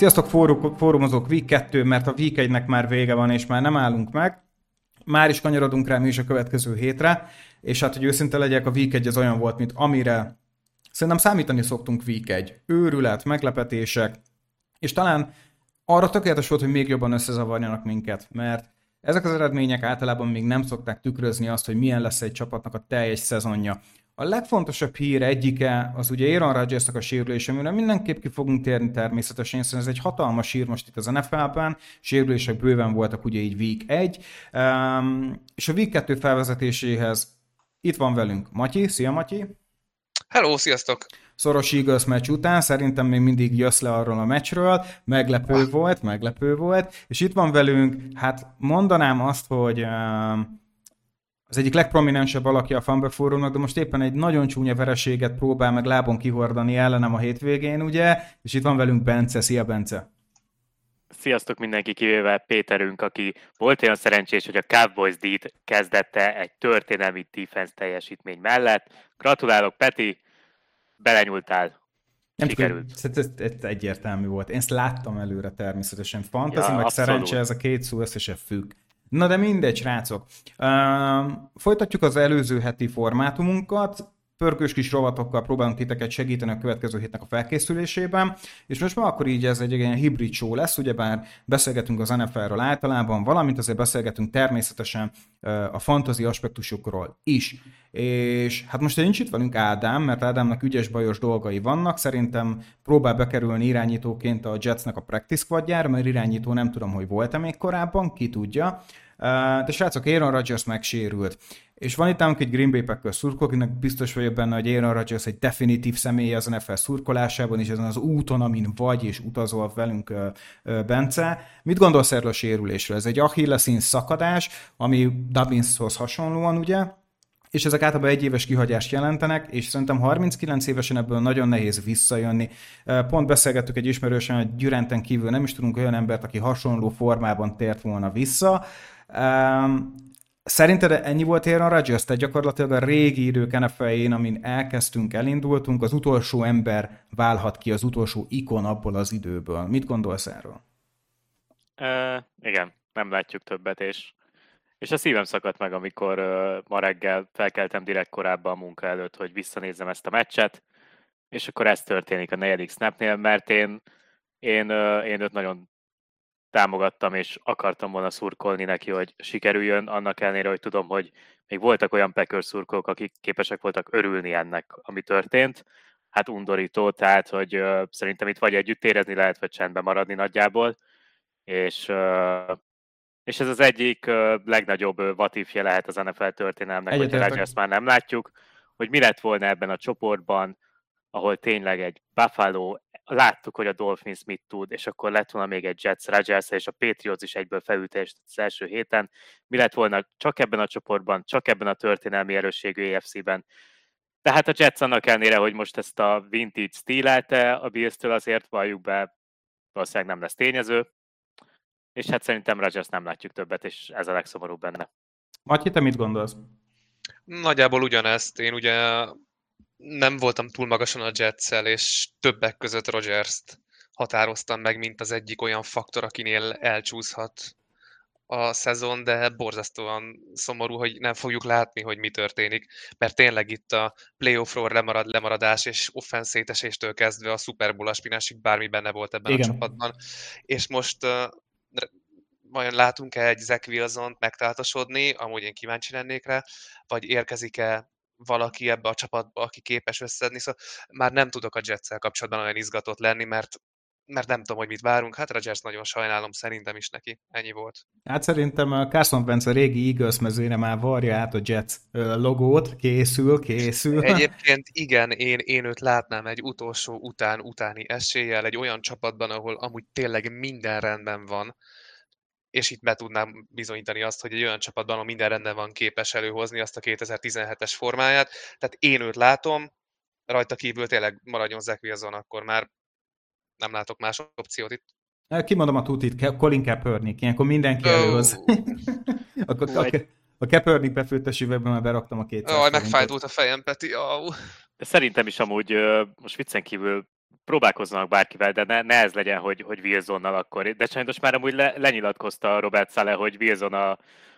Sziasztok fórumozók, Week 2, mert a Week 1-nek már vége van, és már nem állunk meg. Már is kanyarodunk rá mi is a következő hétre, és hát, hogy őszinte legyek, a Week 1 az olyan volt, mint amire szerintem számítani szoktunk Week 1. Őrület, meglepetések, és talán arra tökéletes volt, hogy még jobban összezavarjanak minket, mert ezek az eredmények általában még nem szokták tükrözni azt, hogy milyen lesz egy csapatnak a teljes szezonja. A legfontosabb hír egyike az ugye Aaron rodgers a sérülése, amire mindenképp ki fogunk térni természetesen, hiszen ez egy hatalmas hír most itt az NFL-ben, sérülések bőven voltak ugye így Week 1, um, és a Week 2 felvezetéséhez itt van velünk Matyi, szia Matyi! Hello, sziasztok! Szoros Eagles meccs után, szerintem még mindig jössz le arról a meccsről, meglepő ah. volt, meglepő volt, és itt van velünk, hát mondanám azt, hogy um, az egyik legprominensebb alakja a Fumble de most éppen egy nagyon csúnya vereséget próbál meg lábon kihordani ellenem a hétvégén, ugye? És itt van velünk Bence. Szia, Bence! Sziasztok mindenki, kivéve Péterünk, aki volt olyan szerencsés, hogy a Cowboys D-t kezdette egy történelmi defense teljesítmény mellett. Gratulálok, Peti, belenyúltál. Nem Sikerült. Ez, ez, ez egyértelmű volt. Én ezt láttam előre természetesen. Fantasy, ja, meg abszolút. szerencse, ez a két szó összesen függ. Na de mindegy, srácok. Uh, folytatjuk az előző heti formátumunkat pörkös kis rovatokkal próbálunk titeket segíteni a következő hétnek a felkészülésében, és most már akkor így ez egy ilyen hibrid show lesz, ugyebár beszélgetünk az NFL-ről általában, valamint azért beszélgetünk természetesen a fantasy aspektusokról is. És hát most nincs itt velünk Ádám, mert Ádámnak ügyes bajos dolgai vannak, szerintem próbál bekerülni irányítóként a Jetsnek a practice squadjára, mert irányító nem tudom, hogy volt-e még korábban, ki tudja. De srácok, Aaron Rodgers megsérült. És van itt egy Green Bay Packers szurkoló, akinek biztos vagyok benne, hogy Aaron Rodgers egy definitív személy az NFL szurkolásában, és ezen az úton, amin vagy, és utazol velünk, Bence. Mit gondolsz erről a sérülésről? Ez egy Achilleszín szakadás, ami Dubbinshoz hasonlóan, ugye? és ezek általában egy éves kihagyást jelentenek, és szerintem 39 évesen ebből nagyon nehéz visszajönni. Pont beszélgettük egy ismerősen, hogy Gyürenten kívül nem is tudunk olyan embert, aki hasonló formában tért volna vissza. Szerinted ennyi volt Aaron Rodgers? Tehát gyakorlatilag a régi idők nfl amin elkezdtünk, elindultunk, az utolsó ember válhat ki, az utolsó ikon abból az időből. Mit gondolsz erről? Uh, igen, nem látjuk többet, és, és a szívem szakadt meg, amikor uh, ma reggel felkeltem direkt korábban a munka előtt, hogy visszanézzem ezt a meccset, és akkor ez történik a negyedik snapnél, mert én, én, uh, én őt nagyon támogattam, és akartam volna szurkolni neki, hogy sikerüljön, annak ellenére, hogy tudom, hogy még voltak olyan Packers szurkolók, akik képesek voltak örülni ennek, ami történt. Hát undorító, tehát, hogy uh, szerintem itt vagy együtt érezni lehet, vagy csendben maradni nagyjából, és, uh, és ez az egyik uh, legnagyobb uh, vatifje lehet az NFL történelmnek, hogy ezt már nem látjuk, hogy mi lett volna ebben a csoportban, ahol tényleg egy Buffalo láttuk, hogy a Dolphins mit tud, és akkor lett volna még egy Jets Rodgers és a Patriots is egyből felülteljesített az első héten. Mi lett volna csak ebben a csoportban, csak ebben a történelmi erősségű AFC-ben. Tehát a Jets annak ellenére, hogy most ezt a vintage stílelte a Bills-től azért valljuk be, valószínűleg nem lesz tényező, és hát szerintem Rodgers nem látjuk többet, és ez a legszomorúbb benne. Matyi, te mit gondolsz? Nagyjából ugyanezt. Én ugye nem voltam túl magasan a jets és többek között Rogers-t határoztam meg, mint az egyik olyan faktor, akinél elcsúszhat a szezon, de borzasztóan szomorú, hogy nem fogjuk látni, hogy mi történik, mert tényleg itt a playoffról lemarad, lemaradás és offenszéteséstől kezdve a Super Bowl aspinásig bármi benne volt ebben Igen. a csapatban. És most uh, vajon látunk-e egy Zach Wilson-t megtáltosodni, amúgy én kíváncsi lennék rá, vagy érkezik-e valaki ebbe a csapatba, aki képes összedni, szóval már nem tudok a Jetszel kapcsolatban olyan izgatott lenni, mert mert nem tudom, hogy mit várunk. Hát Rodgers nagyon sajnálom, szerintem is neki. Ennyi volt. Hát szerintem a Carson Wentz a régi Eagles mezőre már varja át a Jets logót, készül, készül. Egyébként igen, én, én őt látnám egy utolsó után utáni eséllyel, egy olyan csapatban, ahol amúgy tényleg minden rendben van, és itt be tudnám bizonyítani azt, hogy egy olyan csapatban, ahol minden rendben van képes előhozni azt a 2017-es formáját. Tehát én őt látom, rajta kívül tényleg maradjon Zach Wilson, akkor már nem látok más opciót itt. Kimondom a tutit, Colin Kaepernick, ilyenkor mindenki oh. előhoz. akkor, a, a, Kaepernick befőttes üvegben már beraktam a két. Aj, megfájdult a fejem, Peti. Oh. De szerintem is amúgy, most viccen kívül próbálkoznak bárkivel, de ne, ne ez legyen, hogy, hogy Wilsonnal akkor. De sajnos már amúgy le, lenyilatkozta Robert Szale, hogy Wilson a,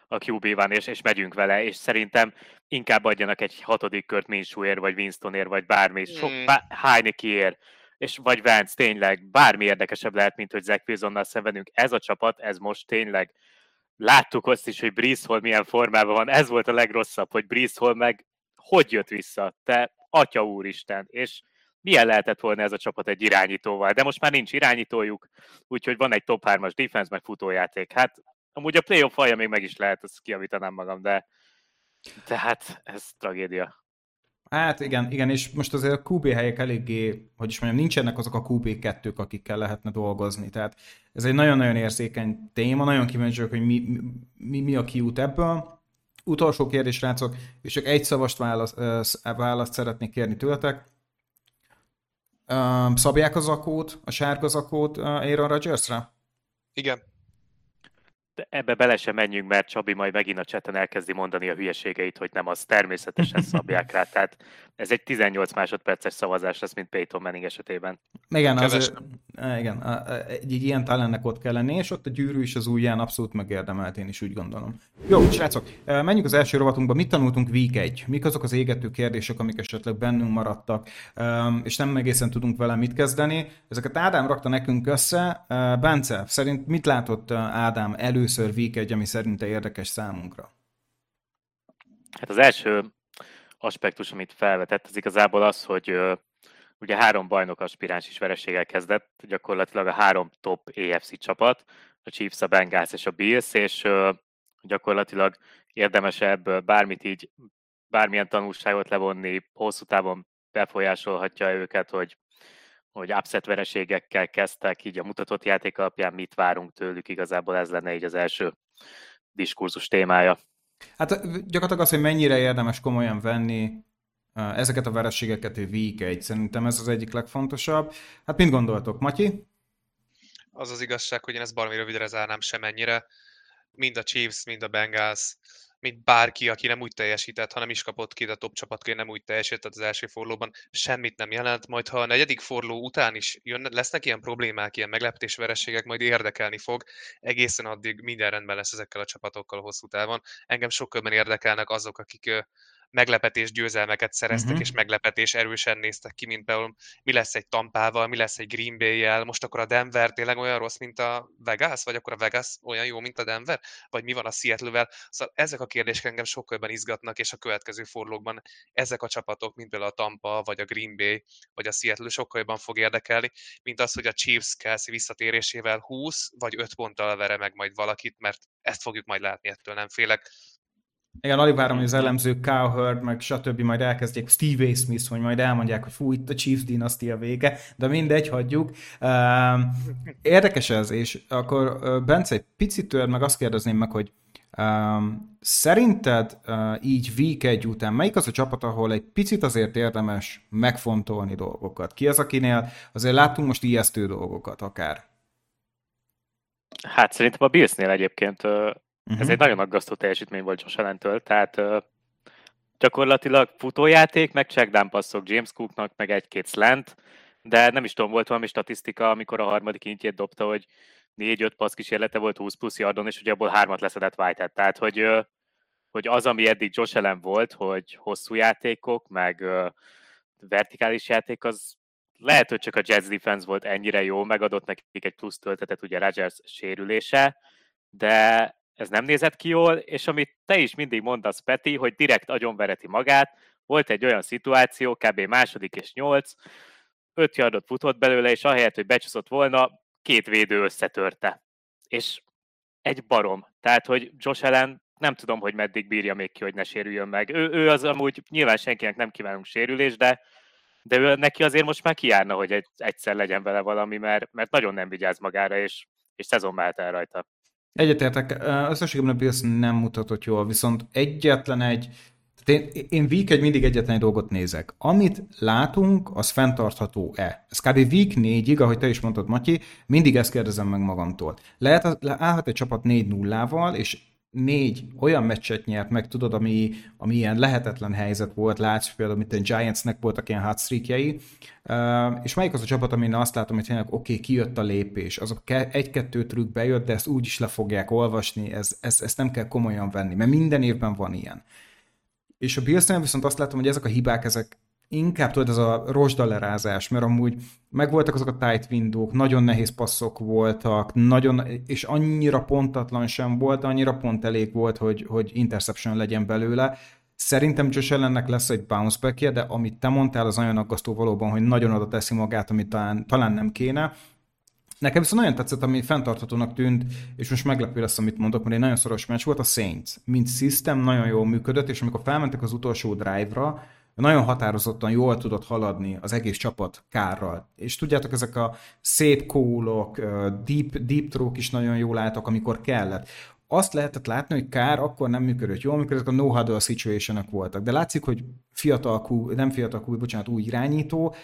a QB van, és, és megyünk vele, és szerintem inkább adjanak egy hatodik kört Minshewért, vagy Winstonért, vagy bármi, sok, mm. bár, Heinekiért, és vagy Vance, tényleg bármi érdekesebb lehet, mint hogy Zach Wilsonnal szenvedünk. Ez a csapat, ez most tényleg láttuk azt is, hogy Breeze Hall milyen formában van. Ez volt a legrosszabb, hogy Breeze Hall meg hogy jött vissza. Te, atya úristen, és milyen lehetett volna ez a csapat egy irányítóval, de most már nincs irányítójuk, úgyhogy van egy top 3-as defense, meg futójáték. Hát amúgy a playoff alja még meg is lehet, ezt kiavítanám magam, de tehát ez tragédia. Hát igen, igen, és most azért a QB helyek eléggé, hogy is mondjam, nincsenek azok a QB kettők, akikkel lehetne dolgozni. Tehát ez egy nagyon-nagyon érzékeny téma, nagyon kíváncsi vagyok, hogy mi, mi, mi a kiút ebből. Utolsó kérdés, rácok, és csak egy szavast választ, választ szeretnék kérni tőletek. Szabják a zakót, a sárga zakót Aaron Rodgersra? Igen. Ebbe bele sem menjünk, mert Csabi majd megint a cseten elkezdi mondani a hülyeségeit, hogy nem, az természetesen szabják rá. Tehát ez egy 18 másodperces szavazás lesz, mint Peyton Manning esetében. Igen, az, igen egy, egy ilyen talentnek ott kell lenni, és ott a gyűrű is az ujján abszolút megérdemelt, én is úgy gondolom. Jó, srácok, menjünk az első rovatunkba. Mit tanultunk week 1? Mik azok az égető kérdések, amik esetleg bennünk maradtak, és nem egészen tudunk vele mit kezdeni? Ezeket Ádám rakta nekünk össze. Bence, szerint mit látott Ádám először week 1, ami szerinte érdekes számunkra? Hát az első aspektus, amit felvetett, az igazából az, hogy ugye három bajnok aspiráns is vereséggel kezdett, gyakorlatilag a három top AFC csapat, a Chiefs, a Bengals és a Bills, és gyakorlatilag érdemes ebből bármit így, bármilyen tanulságot levonni, hosszú távon befolyásolhatja őket, hogy, hogy upset vereségekkel kezdtek, így a mutatott játék alapján mit várunk tőlük, igazából ez lenne így az első diskurzus témája. Hát gyakorlatilag az, hogy mennyire érdemes komolyan venni ezeket a vereségeket egy week egy, szerintem ez az egyik legfontosabb. Hát mit gondoltok, Matyi? Az az igazság, hogy én ezt baromi rövidre zárnám semennyire. Mind a Chiefs, mind a Bengals, mint bárki, aki nem úgy teljesített, hanem is kapott ki, de a top csapatként nem úgy teljesített az első forlóban, semmit nem jelent. Majd ha a negyedik forló után is jön, lesznek ilyen problémák, ilyen meglepetésverességek, majd érdekelni fog. Egészen addig minden rendben lesz ezekkel a csapatokkal hosszú távon. Engem sokkal érdekelnek azok, akik meglepetés győzelmeket szereztek, uh-huh. és meglepetés erősen néztek ki, mint például mi lesz egy Tampával, mi lesz egy Green Bay-jel, most akkor a Denver tényleg olyan rossz, mint a Vegas, vagy akkor a Vegas olyan jó, mint a Denver, vagy mi van a Seattle-vel. Szóval ezek a kérdések engem sokkal jobban izgatnak, és a következő fordulókban ezek a csapatok, mint például a Tampa, vagy a Green Bay, vagy a Seattle sokkal jobban fog érdekelni, mint az, hogy a Chiefs Kelsey visszatérésével 20 vagy 5 ponttal vere meg majd valakit, mert ezt fogjuk majd látni, ettől nem félek. Igen, alig várom, hogy az elemzők, Cowherd, meg stb. majd elkezdjék, Steve A. Smith, hogy majd elmondják, hogy fú, itt a Chiefs dinasztia vége, de mindegy, hagyjuk. Érdekes ez, és akkor Bence, egy picit tőled meg azt kérdezném meg, hogy Um, szerinted uh, így week egy után melyik az a csapat, ahol egy picit azért érdemes megfontolni dolgokat? Ki az, akinél azért láttunk most ijesztő dolgokat akár? Hát szerintem a Billsnél egyébként Uh-huh. Ez egy nagyon aggasztó teljesítmény volt Josh Allen-től, tehát uh, gyakorlatilag futójáték, meg checkdown passzok James Cooknak, meg egy-két slant, de nem is tudom, volt valami statisztika, amikor a harmadik intjét dobta, hogy 4-5 passz kísérlete volt 20 plusz yardon, és ugye abból hármat leszedett Whitehead. Tehát, hogy, hogy az, ami eddig Josh Allen volt, hogy hosszú játékok, meg vertikális játék, az lehet, hogy csak a Jets defense volt ennyire jó, megadott nekik egy plusz töltetet, ugye Rodgers sérülése, de ez nem nézett ki jól, és amit te is mindig mondasz, Peti, hogy direkt agyonvereti magát, volt egy olyan szituáció, kb. második és nyolc, öt yardot futott belőle, és ahelyett, hogy becsúszott volna, két védő összetörte. És egy barom. Tehát, hogy Josh Allen nem tudom, hogy meddig bírja még ki, hogy ne sérüljön meg. Ő, ő az amúgy nyilván senkinek nem kívánunk sérülés, de, de ő, neki azért most már kijárna, hogy egy, egyszer legyen vele valami, mert, mert nagyon nem vigyáz magára, és, és szezon mehet el rajta. Egyetértek, összességében a Bills nem mutatott jól, viszont egyetlen egy, tehát én, én week egy mindig egyetlen egy dolgot nézek. Amit látunk, az fenntartható-e? Ez kb. week négyig, ahogy te is mondtad, Matyi, mindig ezt kérdezem meg magamtól. Lehet, állhat egy csapat 4-0-val, és négy olyan meccset nyert meg, tudod, ami, ami ilyen lehetetlen helyzet volt, látsz például, mint a Giantsnek voltak ilyen hot streakjei, uh, és melyik az a csapat, amin azt látom, hogy tényleg oké, okay, kijött a lépés, azok egy-kettő trükk bejött, de ezt úgy is le fogják olvasni, ez, ez, ezt nem kell komolyan venni, mert minden évben van ilyen. És a Billsnél viszont azt látom, hogy ezek a hibák, ezek inkább tudod, ez a rozsdalerázás, mert amúgy megvoltak azok a tight window nagyon nehéz passzok voltak, nagyon, és annyira pontatlan sem volt, annyira pont elég volt, hogy, hogy interception legyen belőle. Szerintem Josh Allennek lesz egy bounce back de amit te mondtál, az nagyon aggasztó valóban, hogy nagyon oda teszi magát, amit talán, talán nem kéne. Nekem viszont nagyon tetszett, ami fenntarthatónak tűnt, és most meglepő lesz, amit mondok, mert egy nagyon szoros meccs volt, a Saints. Mint system nagyon jól működött, és amikor felmentek az utolsó drive-ra, nagyon határozottan jól tudott haladni az egész csapat kárral. És tudjátok, ezek a szép kólok, deep, deep throw is nagyon jól álltak, amikor kellett. Azt lehetett látni, hogy kár akkor nem működött jól, amikor ezek a no huddle situation voltak. De látszik, hogy fiatal nem fiatal kú, bocsánat, új irányító,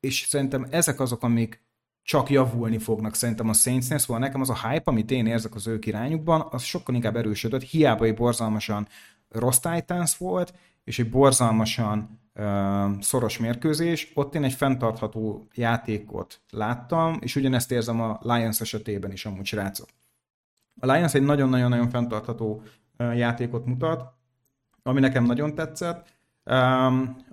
és szerintem ezek azok, amik csak javulni fognak szerintem a Saintsnél, szóval nekem az a hype, amit én érzek az ők irányukban, az sokkal inkább erősödött, hiába egy borzalmasan rossz Titans volt, és egy borzalmasan szoros mérkőzés, ott én egy fenntartható játékot láttam, és ugyanezt érzem a Lions esetében is amúgy srácok. A Lions egy nagyon-nagyon-nagyon fenntartható játékot mutat, ami nekem nagyon tetszett.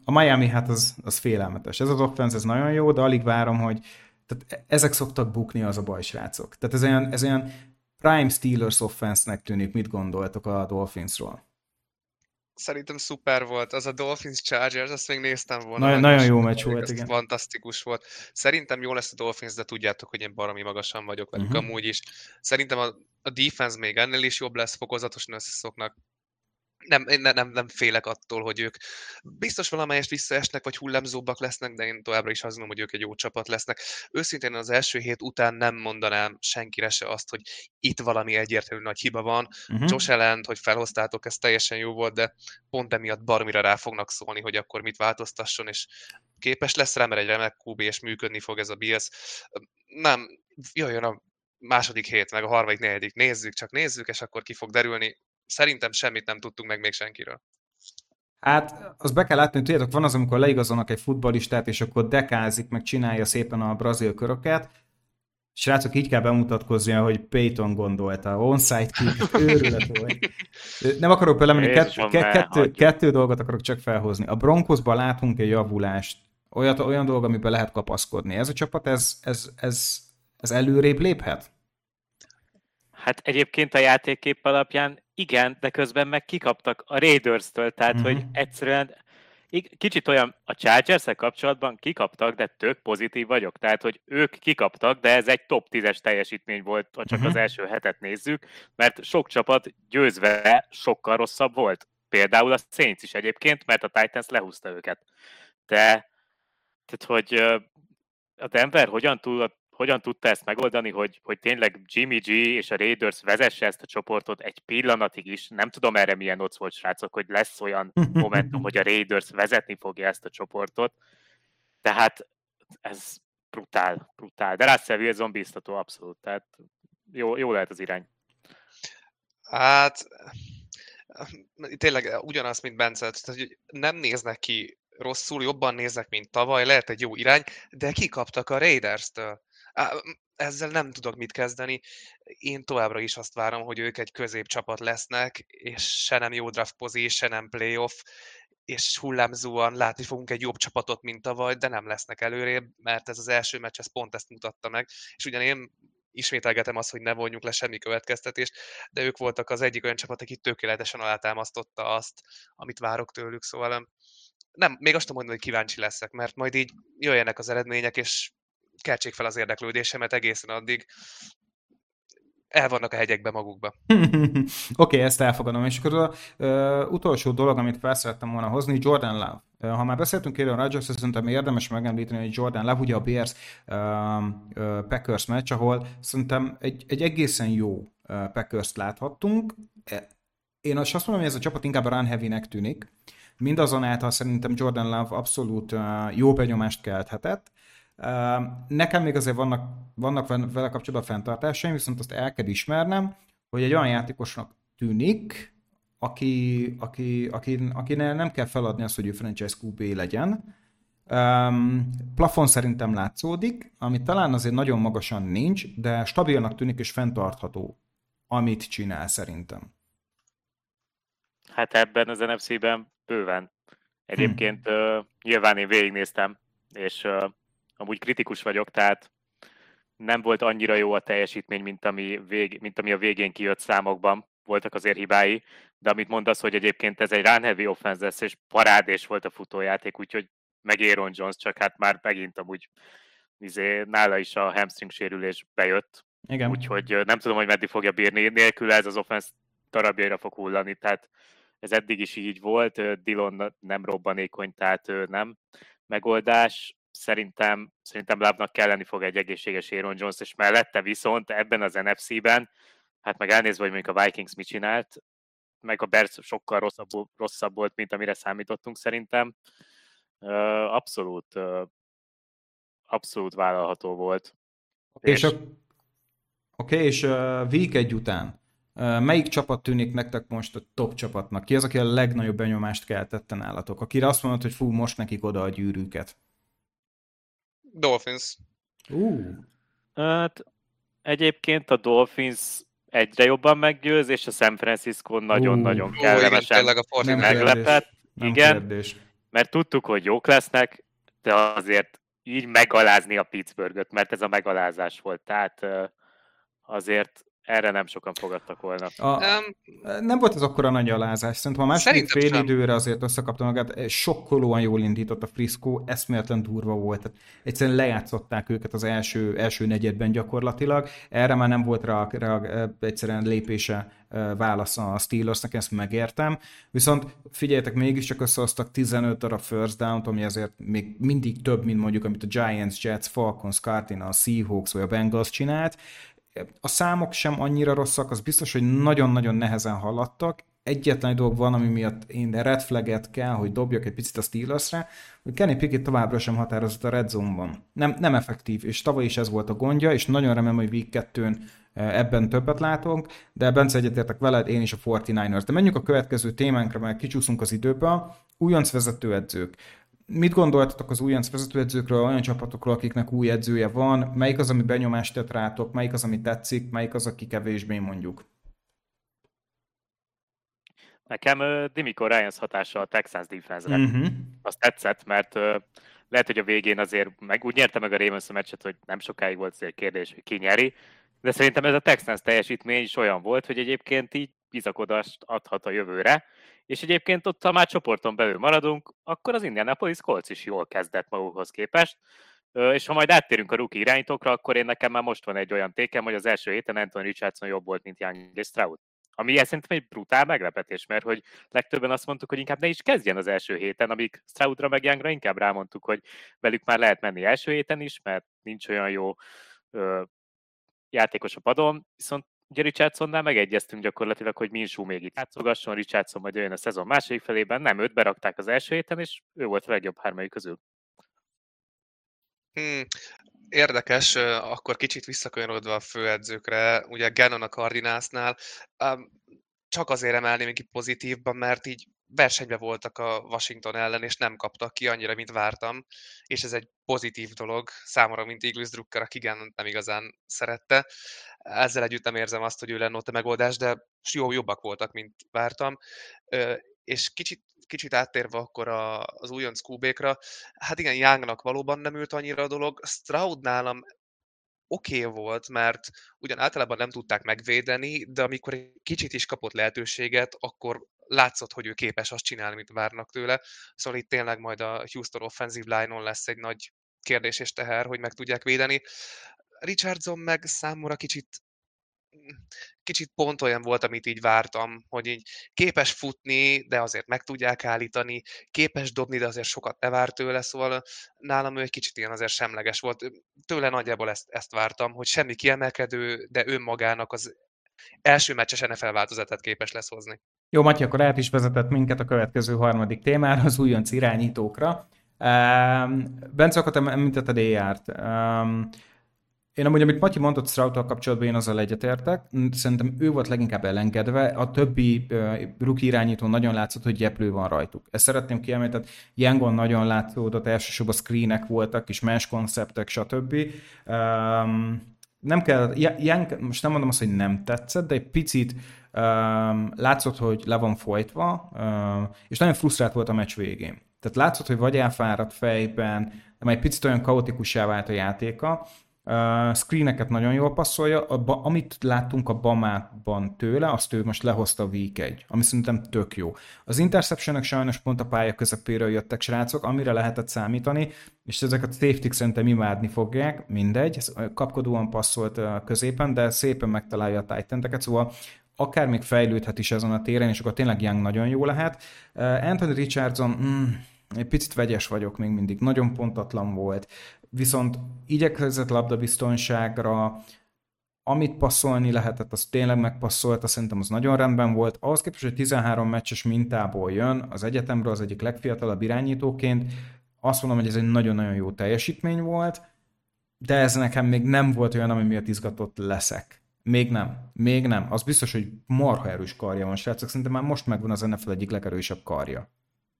A Miami hát az, az félelmetes. Ez az offense, ez nagyon jó, de alig várom, hogy tehát ezek szoktak bukni, az a baj, srácok. Tehát ez olyan, ez olyan prime Steelers offense-nek tűnik. Mit gondoltok a Dolphinsról? Szerintem szuper volt. Az a Dolphins Chargers, azt még néztem volna. Nagyon, nagyon jó meccs volt, igen. Fantasztikus volt. Szerintem jó lesz a Dolphins, de tudjátok, hogy én baromi magasan vagyok velük uh-huh. amúgy is. Szerintem a, a defense még ennél is jobb lesz, fokozatosan összeszoknak nem, nem, nem, nem félek attól, hogy ők biztos valamelyest visszaesnek, vagy hullámzóbbak lesznek, de én továbbra is azt mondom, hogy ők egy jó csapat lesznek. Őszintén az első hét után nem mondanám senkire se azt, hogy itt valami egyértelmű nagy hiba van. Uh-huh. Josh Allen, hogy felhoztátok, ez teljesen jó volt, de pont emiatt barmira rá fognak szólni, hogy akkor mit változtasson, és képes lesz rá, mert egy remek QB, és működni fog ez a Bills. Nem, jöjjön a második hét, meg a harmadik, negyedik, nézzük, csak nézzük, és akkor ki fog derülni szerintem semmit nem tudtunk meg még senkiről. Hát, azt be kell látni, hogy tudjátok, van az, amikor leigazolnak egy futbalistát, és akkor dekázik, meg csinálja szépen a brazil köröket. Srácok, így kell bemutatkoznia, hogy Payton gondolta. Onside kick, őrület volt. Nem akarok belemenni, kett, kettő, kettő dolgot akarok csak felhozni. A Broncosban látunk egy javulást, olyat, olyan dolog, amiben lehet kapaszkodni. Ez a csapat, ez, ez, ez, ez előrébb léphet? Hát egyébként a játékkép alapján igen, de közben meg kikaptak a Raiders-től, tehát mm-hmm. hogy egyszerűen kicsit olyan a chargers kapcsolatban kikaptak, de tök pozitív vagyok. Tehát, hogy ők kikaptak, de ez egy top 10-es teljesítmény volt, ha csak uh-huh. az első hetet nézzük, mert sok csapat győzve sokkal rosszabb volt. Például a Saints is egyébként, mert a Titans lehúzta őket. De, tehát, hogy a Denver hogyan tud hogyan tudta ezt megoldani, hogy, hogy tényleg Jimmy G és a Raiders vezesse ezt a csoportot egy pillanatig is. Nem tudom erre milyen ott volt, srácok, hogy lesz olyan momentum, hogy a Raiders vezetni fogja ezt a csoportot. Tehát ez brutál, brutál. De Russell Wilson biztató abszolút, tehát jó, jó lehet az irány. Hát tényleg ugyanaz, mint Bence, tehát, hogy nem néznek ki rosszul, jobban néznek, mint tavaly, lehet egy jó irány, de kikaptak a Raiders-től ezzel nem tudok mit kezdeni. Én továbbra is azt várom, hogy ők egy középcsapat lesznek, és se nem jó draft position, se nem playoff, és hullámzóan látni fogunk egy jobb csapatot, mint tavaly, de nem lesznek előrébb, mert ez az első meccs, ez pont ezt mutatta meg. És ugyan én ismételgetem azt, hogy ne vonjuk le semmi következtetést, de ők voltak az egyik olyan csapat, aki tökéletesen alátámasztotta azt, amit várok tőlük, szóval nem, még azt mondom, hogy kíváncsi leszek, mert majd így jöjjenek az eredmények, és keltsék fel az érdeklődésemet egészen addig, el vannak a hegyekbe magukba. Oké, okay, ezt elfogadom. És akkor az utolsó dolog, amit fel szerettem volna hozni, Jordan Love. Uh, ha már beszéltünk Aaron Rodgers, szerintem érdemes megemlíteni, hogy Jordan Love, ugye a Bears uh, uh, Packers meccs, ahol szerintem egy, egy egészen jó uh, Packers-t láthattunk. E, én azt mondom, hogy ez a csapat inkább run heavy-nek tűnik. Mindazonáltal szerintem Jordan Love abszolút uh, jó benyomást kelthetett. Nekem még azért vannak, vannak vele kapcsolatban fenntartásaim, viszont azt el kell ismernem, hogy egy olyan játékosnak tűnik, aki, aki, aki, aki nem kell feladni azt, hogy ő franchise QB legyen. Um, plafon szerintem látszódik, ami talán azért nagyon magasan nincs, de stabilnak tűnik és fenntartható, amit csinál szerintem. Hát ebben az NFC-ben bőven. Egyébként hm. uh, nyilván én végignéztem, és uh, amúgy kritikus vagyok, tehát nem volt annyira jó a teljesítmény, mint ami, vég, mint ami a végén kijött számokban. Voltak azért hibái, de amit mondasz, hogy egyébként ez egy run heavy offense lesz, és parádés volt a futójáték, úgyhogy meg Aaron Jones, csak hát már megint amúgy izé, nála is a hamstring sérülés bejött. Igen. Úgyhogy nem tudom, hogy meddig fogja bírni. Nélkül ez az offense darabjaira fog hullani, tehát ez eddig is így volt. Dillon nem robbanékony, tehát nem megoldás. Szerintem, szerintem lábnak kelleni fog egy egészséges Aaron Jones, és mellette viszont ebben az NFC-ben, hát meg elnézve, hogy mondjuk a Vikings mit csinált, meg a Bears sokkal rosszabb, rosszabb volt, mint amire számítottunk szerintem. Abszolút, abszolút vállalható volt. Okay, és, és, a, okay, és uh, week egy után melyik csapat tűnik nektek most a top csapatnak? Ki az, aki a legnagyobb benyomást keltette nálatok? Akire azt mondod, hogy fú, most nekik oda a gyűrűket. Dolphins. Uh. Hát, egyébként a Dolphins egyre jobban meggyőz, és a San Francisco nagyon-nagyon uh. kellemesen uh, igen, a meglepett. Nem igen, kérdés. mert tudtuk, hogy jók lesznek, de azért így megalázni a Pittsburghet, mert ez a megalázás volt. Tehát azért erre nem sokan fogadtak volna. A, um, nem volt ez akkora nagy alázás. Szerintem a második fél sem. időre azért összekapta magát. Sokkolóan jól indított a Frisco, eszméletlen durva volt. Tehát egyszerűen lejátszották őket az első, első negyedben gyakorlatilag. Erre már nem volt rá, rá egyszerűen lépése válasza a Steelersnek, ezt megértem. Viszont figyeljetek, mégiscsak összehoztak 15 darab first down ami azért még mindig több, mint mondjuk, amit a Giants, Jets, Falcons, Cardinals, Seahawks vagy a Bengals csinált a számok sem annyira rosszak, az biztos, hogy nagyon-nagyon nehezen haladtak. Egyetlen dolog van, ami miatt én red flaget kell, hogy dobjak egy picit a Steelersre, hogy Kenny Pickett továbbra sem határozott a red zone-ban. Nem, nem effektív, és tavaly is ez volt a gondja, és nagyon remélem, hogy Week 2 eh, ebben többet látunk, de Bence egyetértek veled, én is a 49ers. De menjünk a következő témánkra, mert kicsúszunk az időbe. Újonc vezetőedzők. Mit gondoltatok az újonc vezetőedzőkről, olyan csapatokról, akiknek új edzője van? Melyik az, ami benyomást tett rátok? Melyik az, ami tetszik? Melyik az, aki kevésbé mondjuk? Nekem Dimiko Ryans hatása a Texans defense-re. Uh-huh. Azt tetszett, mert lehet, hogy a végén azért meg, úgy nyerte meg a Ravens a meccset, hogy nem sokáig volt azért kérdés, hogy ki nyeri, de szerintem ez a Texans teljesítmény is olyan volt, hogy egyébként így bizakodást adhat a jövőre, és egyébként ott, ha már csoporton belül maradunk, akkor az Indianapolis Colts is jól kezdett magukhoz képest, és ha majd áttérünk a rookie irányítókra, akkor én nekem már most van egy olyan tékem, hogy az első héten Anthony Richardson jobb volt, mint Young és Stroud. Ami szerintem egy brutál meglepetés, mert hogy legtöbben azt mondtuk, hogy inkább ne is kezdjen az első héten, amíg Stroudra meg Youngra inkább rámondtuk, hogy velük már lehet menni első héten is, mert nincs olyan jó ö, játékos a padon, viszont ugye Richardsonnál megegyeztünk gyakorlatilag, hogy Minsú még itt játszogasson, Richardson majd jön a szezon második felében, nem őt berakták az első héten, és ő volt a legjobb hármai közül. Hmm. Érdekes, akkor kicsit visszakanyarodva a főedzőkre, ugye Gannon a Cardinalsnál, csak azért emelném ki pozitívban, mert így versenyben voltak a Washington ellen, és nem kaptak ki annyira, mint vártam, és ez egy pozitív dolog számomra, mint Eagles Drucker, aki igen nem igazán szerette. Ezzel együtt nem érzem azt, hogy ő lenne ott a megoldás, de jó, jobbak voltak, mint vártam. És kicsit kicsit áttérve akkor a, az újonc QB-kra, hát igen, Youngnak valóban nem ült annyira a dolog. Stroud nálam oké okay volt, mert ugyan általában nem tudták megvédeni, de amikor egy kicsit is kapott lehetőséget, akkor látszott, hogy ő képes azt csinálni, mint várnak tőle. Szóval itt tényleg majd a Houston offensive line-on lesz egy nagy kérdés és teher, hogy meg tudják védeni. Richardson meg számomra kicsit kicsit pont olyan volt, amit így vártam, hogy így képes futni, de azért meg tudják állítani, képes dobni, de azért sokat ne vár tőle, szóval nálam ő egy kicsit ilyen azért semleges volt. Tőle nagyjából ezt, ezt vártam, hogy semmi kiemelkedő, de önmagának az első meccses NFL változatát képes lesz hozni. Jó, Matyi, akkor át is vezetett minket a következő harmadik témára, az újonc irányítókra. Um, Bence, akkor te említetted AR-t. Um, Én amúgy, amit Matyi mondott stroud kapcsolatban, én azzal egyetértek. Szerintem ő volt leginkább elengedve. A többi uh, rookie irányító nagyon látszott, hogy gyeplő van rajtuk. Ezt szeretném kiemelni, tehát Yangon nagyon látszódott, elsősorban screenek voltak, és más konceptek, stb. Um, nem kell, Young, most nem mondom azt, hogy nem tetszett, de egy picit um, látszott, hogy le van folytva, um, és nagyon frusztrált volt a meccs végén. Tehát látszott, hogy vagy elfáradt fejben, de már egy picit olyan kaotikussá vált a játéka, Uh, screeneket nagyon jól passzolja, a amit láttunk a Bamában tőle, azt ő most lehozta a Week 1, ami szerintem tök jó. Az interception sajnos pont a pálya közepéről jöttek srácok, amire lehetett számítani, és ezek a safety szerintem imádni fogják, mindegy, ez kapkodóan passzolt középen, de szépen megtalálja a titan szóval akár még fejlődhet is ezen a téren, és akkor tényleg Young nagyon jó lehet. Uh, Anthony Richardson, mm, egy picit vegyes vagyok még mindig, nagyon pontatlan volt viszont igyekezett labdabiztonságra, amit passzolni lehetett, az tényleg megpasszolta, szerintem az nagyon rendben volt. Ahhoz képest, hogy 13 meccses mintából jön, az egyetemről az egyik legfiatalabb irányítóként, azt mondom, hogy ez egy nagyon-nagyon jó teljesítmény volt, de ez nekem még nem volt olyan, ami miatt izgatott leszek. Még nem. Még nem. Az biztos, hogy marha erős karja van, srácok. Szerintem már most megvan az NFL egyik legerősebb karja.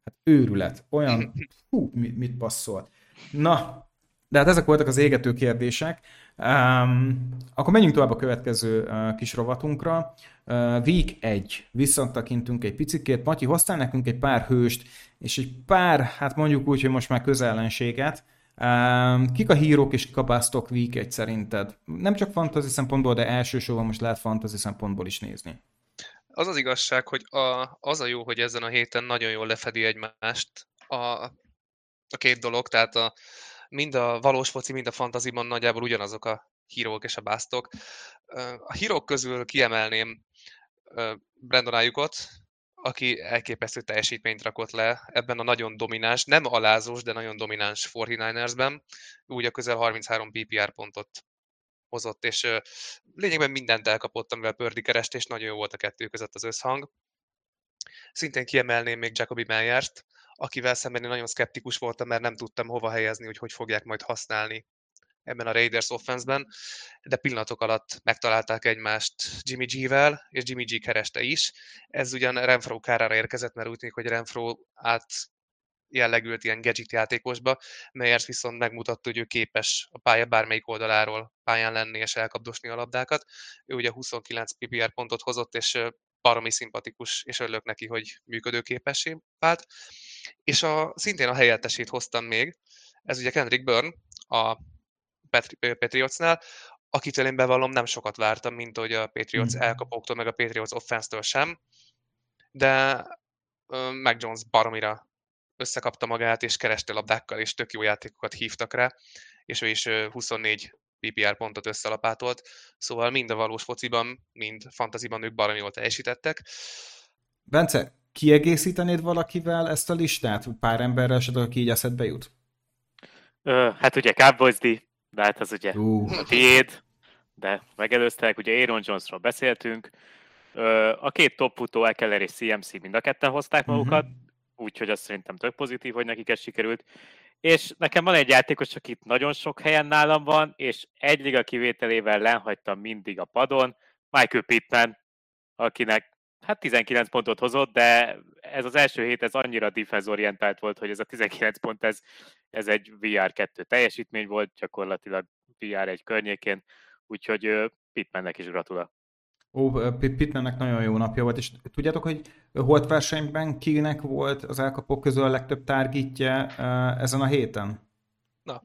Hát őrület. Olyan, hú, mit, mit passzol. Na, de hát ezek voltak az égető kérdések. Um, akkor menjünk tovább a következő uh, kis rovatunkra. Uh, week 1. Visszatakintünk egy picikét. Matyi, hoztál nekünk egy pár hőst, és egy pár, hát mondjuk úgy, hogy most már közellenséget. Um, kik a hírók és kik a basztok Week 1 szerinted? Nem csak fantasy szempontból, de elsősorban most lehet fantasy szempontból is nézni. Az az igazság, hogy a, az a jó, hogy ezen a héten nagyon jól lefedi egymást a, a két dolog, tehát a, mind a valós foci, mind a fantaziban nagyjából ugyanazok a hírók és a básztok. A hírók közül kiemelném Brandon Ayukot, aki elképesztő teljesítményt rakott le ebben a nagyon domináns, nem alázós, de nagyon domináns 49ersben. Úgy a közel 33 PPR pontot hozott, és lényegben mindent elkapott, amivel Pördi kerest, és nagyon jó volt a kettő között az összhang. Szintén kiemelném még Jacobi Meyert, akivel szemben én nagyon szkeptikus voltam, mert nem tudtam hova helyezni, hogy hogy fogják majd használni ebben a Raiders offense-ben, de pillanatok alatt megtalálták egymást Jimmy G-vel, és Jimmy G kereste is. Ez ugyan Renfro kárára érkezett, mert úgy tűnik, hogy Renfro át jellegült ilyen gadget játékosba, Meyers viszont megmutatta, hogy ő képes a pálya bármelyik oldaláról pályán lenni és elkapdosni a labdákat. Ő ugye 29 PPR pontot hozott, és baromi szimpatikus, és örülök neki, hogy működőképessé vált. És a, szintén a helyettesét hoztam még, ez ugye Kendrick Byrne a Patriotsnál, akitől én bevallom nem sokat vártam, mint hogy a Patriots mm. elkapóktól, meg a Patriots offense-től sem, de Mac Jones baromira összekapta magát, és kereste labdákkal, és tök jó játékokat hívtak rá, és ő is 24 PPR pontot összelapátolt, szóval mind a valós fociban, mind fantaziban ők baromi jól teljesítettek. Bence, kiegészítenéd valakivel ezt a listát? Pár emberrel esetleg, aki így eszedbe jut? Ö, hát ugye Cowboys D, de hát az ugye uh. a tiéd, de megelőztek, ugye Aaron Jonesról beszéltünk. Ö, a két top futó, Ekeler és CMC mind a ketten hozták magukat, uh-huh. úgyhogy azt szerintem tök pozitív, hogy nekik ez sikerült. És nekem van egy játékos, aki itt nagyon sok helyen nálam van, és egy liga kivételével lenhagytam mindig a padon, Michael Pittman, akinek hát 19 pontot hozott, de ez az első hét ez annyira defense-orientált volt, hogy ez a 19 pont, ez, ez egy VR2 teljesítmény volt, gyakorlatilag VR1 környékén, úgyhogy Pittmannek is gratulál. Ó, Pittmannek nagyon jó napja volt, és tudjátok, hogy holt versenyben kinek volt az elkapók közül a legtöbb targetje ezen a héten? Na.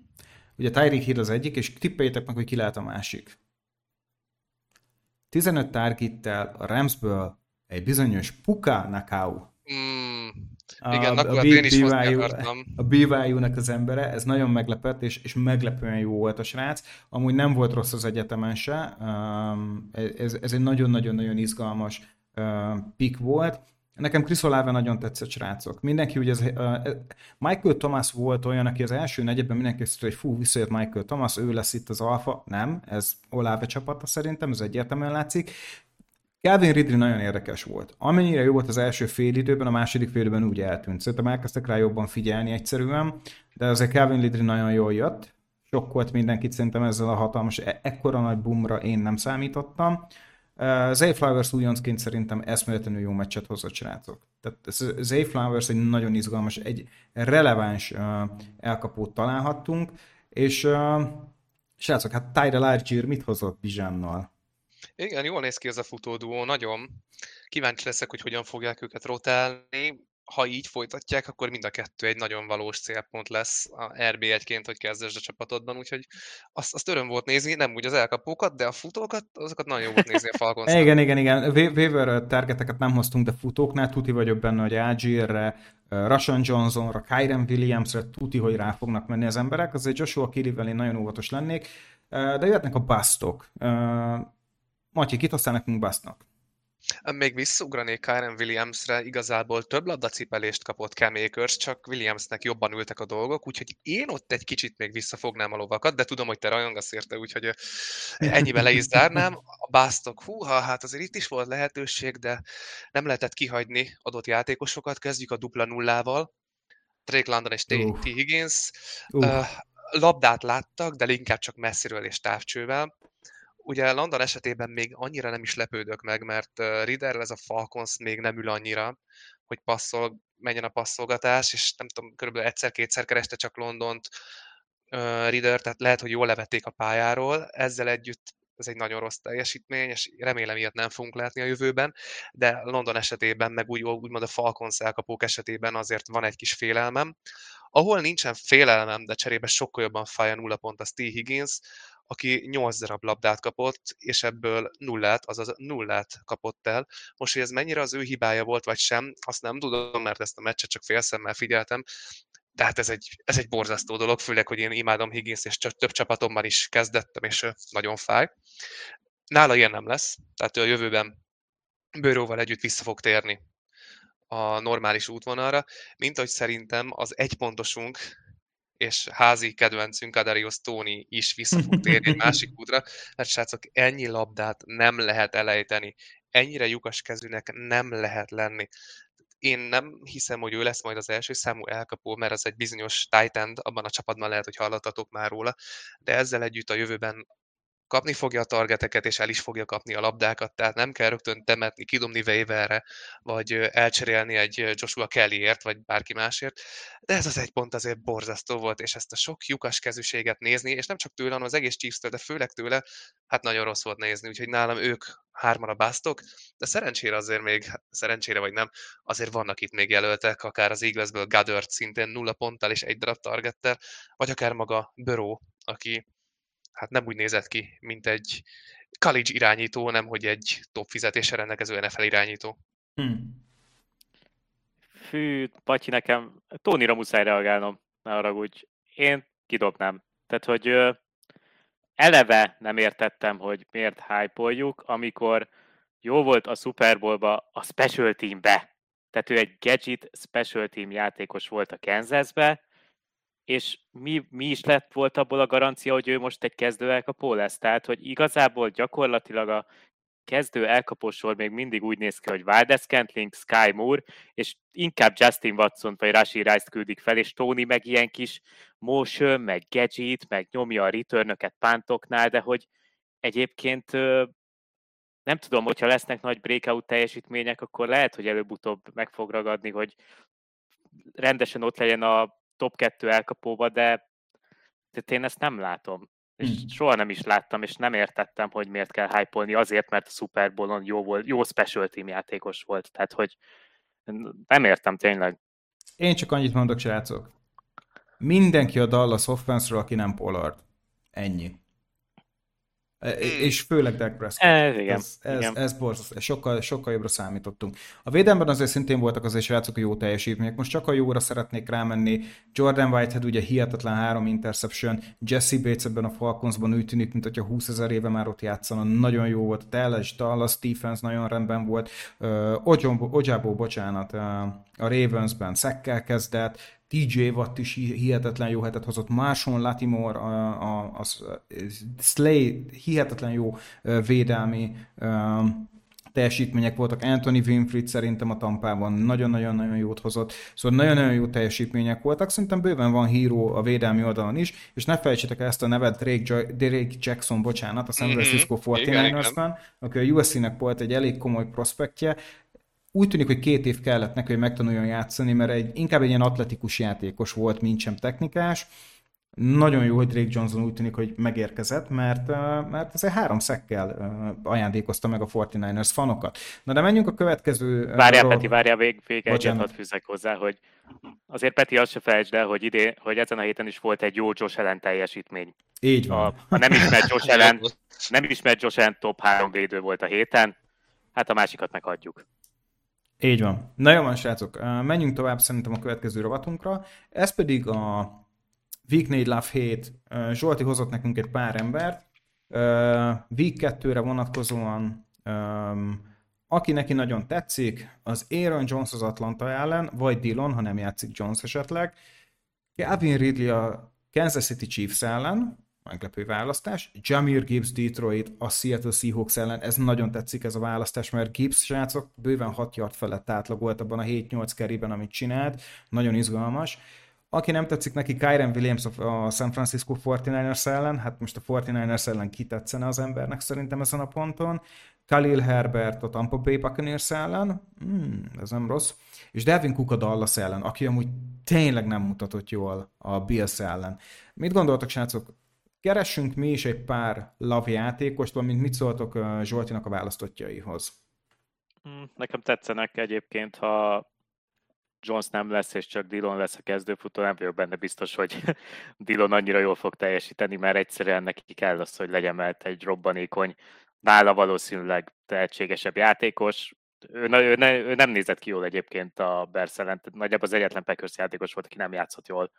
Ugye Tyreek Hill az egyik, és tippeljétek meg, hogy ki lehet a másik. 15 targettel a Ramsből egy bizonyos Puka Nakau. Mm, igen, a, a, a, én is BYU, a BYU-nak az embere, ez nagyon meglepett, és, és meglepően jó volt a srác. Amúgy nem volt rossz az egyetemen se, um, ez, ez egy nagyon-nagyon-nagyon izgalmas uh, pick volt. Nekem Chris Olave nagyon tetszett, srácok. Mindenki ugye, ez, uh, Michael Thomas volt olyan, aki az első negyedben mindenki azt hogy fú, visszajött Michael Thomas, ő lesz itt az alfa. Nem, ez Olave csapata szerintem, ez egyértelműen látszik. Calvin Ridley nagyon érdekes volt. Amennyire jó volt az első fél időben, a második fél időben úgy eltűnt. Szerintem elkezdtek rá jobban figyelni egyszerűen, de azért Calvin Ridley nagyon jól jött, sokkolt mindenkit szerintem ezzel a hatalmas, e- ekkora nagy bumra én nem számítottam. Uh, Zay Flowers újoncként szerintem eszméletlenül jó meccset hozott srácok. Tehát Zay Flowers egy nagyon izgalmas, egy releváns uh, elkapót találhattunk, és uh, srácok, hát Tyrell Argyr mit hozott Bizsánnal? Igen, jól néz ki ez a futóduó, nagyon. Kíváncsi leszek, hogy hogyan fogják őket rotálni ha így folytatják, akkor mind a kettő egy nagyon valós célpont lesz a RB1-ként, hogy kezdesd a csapatodban, úgyhogy azt, azt öröm volt nézni, nem úgy az elkapókat, de a futókat, azokat nagyon jó volt nézni a falcons Igen, igen, igen. Waiver targeteket nem hoztunk, de futóknál tuti vagyok benne, hogy Algierre, Russian Johnsonra, Kyren Williamsre tuti, hogy rá fognak menni az emberek. Azért Joshua Kirivel én nagyon óvatos lennék, de jöhetnek a basztok. Matyi, kit aztán nekünk basztnak? Még visszaugranék Kyren Williamsre, igazából több labdacipelést kapott Cam Akers, csak Williamsnek jobban ültek a dolgok, úgyhogy én ott egy kicsit még visszafognám a lovakat, de tudom, hogy te rajongasz érte, úgyhogy ennyiben le is zárnám. A básztok, húha, hát azért itt is volt lehetőség, de nem lehetett kihagyni adott játékosokat. Kezdjük a dupla nullával. Drake London és T. Uh. T. Higgins. Uh. labdát láttak, de inkább csak messziről és távcsővel ugye London esetében még annyira nem is lepődök meg, mert Riddle ez a Falcons még nem ül annyira, hogy passzol, menjen a passzolgatás, és nem tudom, körülbelül egyszer-kétszer kereste csak Londont uh, Ritter, tehát lehet, hogy jól levették a pályáról, ezzel együtt ez egy nagyon rossz teljesítmény, és remélem ilyet nem fogunk látni a jövőben, de London esetében, meg úgy, úgymond a Falcons elkapók esetében azért van egy kis félelmem. Ahol nincsen félelmem, de cserébe sokkal jobban fáj a nulla pont, az T. Higgins, aki 8 darab labdát kapott, és ebből nullát, azaz nullát kapott el. Most, hogy ez mennyire az ő hibája volt, vagy sem, azt nem tudom, mert ezt a meccset csak félszemmel figyeltem, de hát ez egy, ez egy borzasztó dolog, főleg, hogy én imádom Higgins, és több csapatommal is kezdettem, és nagyon fáj. Nála ilyen nem lesz, tehát ő a jövőben bőróval együtt vissza fog térni a normális útvonalra, mint ahogy szerintem az egypontosunk és házi kedvencünk Adarius Tony is vissza fog térni egy másik útra, mert srácok, ennyi labdát nem lehet elejteni, ennyire lyukas kezűnek nem lehet lenni. Én nem hiszem, hogy ő lesz majd az első számú elkapó, mert az egy bizonyos titan abban a csapatban lehet, hogy hallottatok már róla, de ezzel együtt a jövőben kapni fogja a targeteket, és el is fogja kapni a labdákat, tehát nem kell rögtön temetni, kidobni waiverre, vagy elcserélni egy Joshua Kellyért, vagy bárki másért, de ez az egy pont azért borzasztó volt, és ezt a sok lyukas kezűséget nézni, és nem csak tőle, hanem az egész chiefs de főleg tőle, hát nagyon rossz volt nézni, úgyhogy nálam ők hárman a basztok, de szerencsére azért még, hát szerencsére vagy nem, azért vannak itt még jelöltek, akár az Eaglesből Goddard szintén nulla ponttal és egy darab targettel, vagy akár maga Burrow, aki hát nem úgy nézett ki, mint egy college irányító, nem hogy egy top fizetésre rendelkező NFL irányító. Hmm. Fű, Patyi, nekem Tónira muszáj reagálnom, ne haragudj. Én kidobnám. Tehát, hogy eleve nem értettem, hogy miért hype amikor jó volt a Super Bowl-ba a Special Team-be. Tehát ő egy gadget Special Team játékos volt a Kansasbe, és mi, mi is lett volt abból a garancia, hogy ő most egy kezdő elkapó lesz? Tehát, hogy igazából gyakorlatilag a kezdő elkapósor még mindig úgy néz ki, hogy Valdez Scantling, Sky Moore, és inkább Justin Watson vagy Rashi Rice küldik fel, és Tony meg ilyen kis motion, meg gadget, meg nyomja a returnöket pántoknál, de hogy egyébként nem tudom, hogyha lesznek nagy breakout teljesítmények, akkor lehet, hogy előbb-utóbb meg fog ragadni, hogy rendesen ott legyen a top 2 elkapóba, de, de én ezt nem látom. És hmm. soha nem is láttam, és nem értettem, hogy miért kell hype azért, mert a Super Bowl-on jó, volt, jó special team játékos volt. Tehát, hogy nem értem tényleg. Én csak annyit mondok, srácok. Mindenki a Dallas offense aki nem Pollard. Ennyi. E, és főleg Dak Prescott. Ez, igen, ez, ez, igen. ez borzasztó. Sokkal, sokkal jobbra számítottunk. A védelemben azért szintén voltak azért srácok a jó teljesítmények. Most csak a jóra szeretnék rámenni. Jordan Whitehead ugye hihetetlen három interception. Jesse Bates ebben a Falconsban úgy tűnik, mint hogyha 20 ezer éve már ott játszana. Nagyon jó volt. Dallas, Dallas, Stephens nagyon rendben volt. Uh, Ojábó, bocsánat, uh, a Ravensben szekkel kezdett, TJ Watt is hihetetlen jó hetet hozott, Marshall Latimore, a, a, a Slay hihetetlen jó védelmi teljesítmények voltak. Anthony Winfried szerintem a tampában nagyon-nagyon-nagyon jót hozott, szóval nagyon-nagyon jó teljesítmények voltak. Szerintem bőven van híró a védelmi oldalon is, és ne felejtsétek ezt a nevet Drake, Drake Jackson, bocsánat, a San mhm. Francisco 49ers-ben, aki a USC-nek volt egy elég komoly prospektje, úgy tűnik, hogy két év kellett neki, hogy megtanuljon játszani, mert egy, inkább egy ilyen atletikus játékos volt, mint sem technikás, nagyon jó, hogy Drake Johnson úgy tűnik, hogy megérkezett, mert, mert ezért három szekkel ajándékozta meg a 49ers fanokat. Na de menjünk a következő... Várjál, Peti, várjál, vég, vég egyet hadd fűzzek hozzá, hogy azért Peti azt se felejtsd el, hogy, idén, hogy ezen a héten is volt egy jó Josh Allen teljesítmény. Így van. A, a nem ismert Josh Allen, nem ismert Josh Allen top három védő volt a héten, hát a másikat meghagyjuk. Így van. Na jó van, srácok, menjünk tovább szerintem a következő rovatunkra. Ez pedig a Week 4 Love Hate. Zsolti hozott nekünk egy pár embert. Week 2-re vonatkozóan aki neki nagyon tetszik, az Aaron Jones az Atlanta ellen, vagy Dillon, ha nem játszik Jones esetleg. Calvin Ridley a Kansas City Chiefs ellen, meglepő választás. Jamir Gibbs Detroit a Seattle Seahawks ellen, ez nagyon tetszik ez a választás, mert Gibbs srácok bőven 6 yard felett átlagolt abban a 7-8 kerében, amit csinált, nagyon izgalmas. Aki nem tetszik neki, Kyren Williams a San Francisco 49ers ellen, hát most a 49ers ellen kitetszene az embernek szerintem ezen a ponton. Khalil Herbert a Tampa Bay Buccaneers ellen, hmm, ez nem rossz, és Devin Cook a Dallas ellen, aki amúgy tényleg nem mutatott jól a Bills ellen. Mit gondoltok, srácok? Keressünk mi is egy pár love játékost, valamint mit szóltok Zsoltinak a választottjaihoz? Hmm, nekem tetszenek egyébként, ha Jones nem lesz, és csak Dillon lesz a kezdőfutó, nem vagyok benne biztos, hogy Dillon annyira jól fog teljesíteni, mert egyszerűen neki kell az, hogy legyen mert egy robbanékony, nála valószínűleg tehetségesebb játékos. Ő, ő, ne, ő nem nézett ki jól egyébként a Berszelen, nagyjából az egyetlen Packers játékos volt, aki nem játszott jól.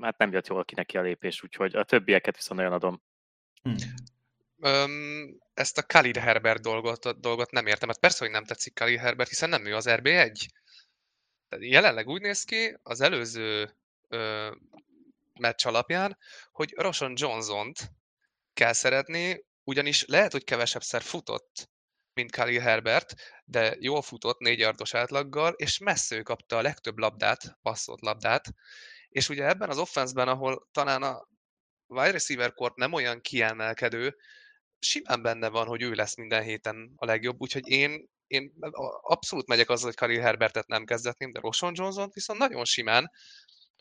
Hát nem jött jól ki neki a lépés, úgyhogy a többieket viszont nagyon adom. Hmm. Öm, ezt a Khalid Herbert dolgot, dolgot nem értem. Hát persze, hogy nem tetszik Khalid Herbert, hiszen nem ő az RB1. Jelenleg úgy néz ki az előző ö, meccs alapján, hogy Roshan Johnson-t kell szeretni, ugyanis lehet, hogy kevesebbszer futott, mint Khalil Herbert, de jól futott, négy yardos átlaggal, és messze ő kapta a legtöbb labdát, passzolt labdát, és ugye ebben az offenszben, ahol talán a wide receiver kort nem olyan kiemelkedő, simán benne van, hogy ő lesz minden héten a legjobb, úgyhogy én én abszolút megyek azzal, hogy Khalil Herbertet nem kezdetném, de Roshan Johnson viszont nagyon simán,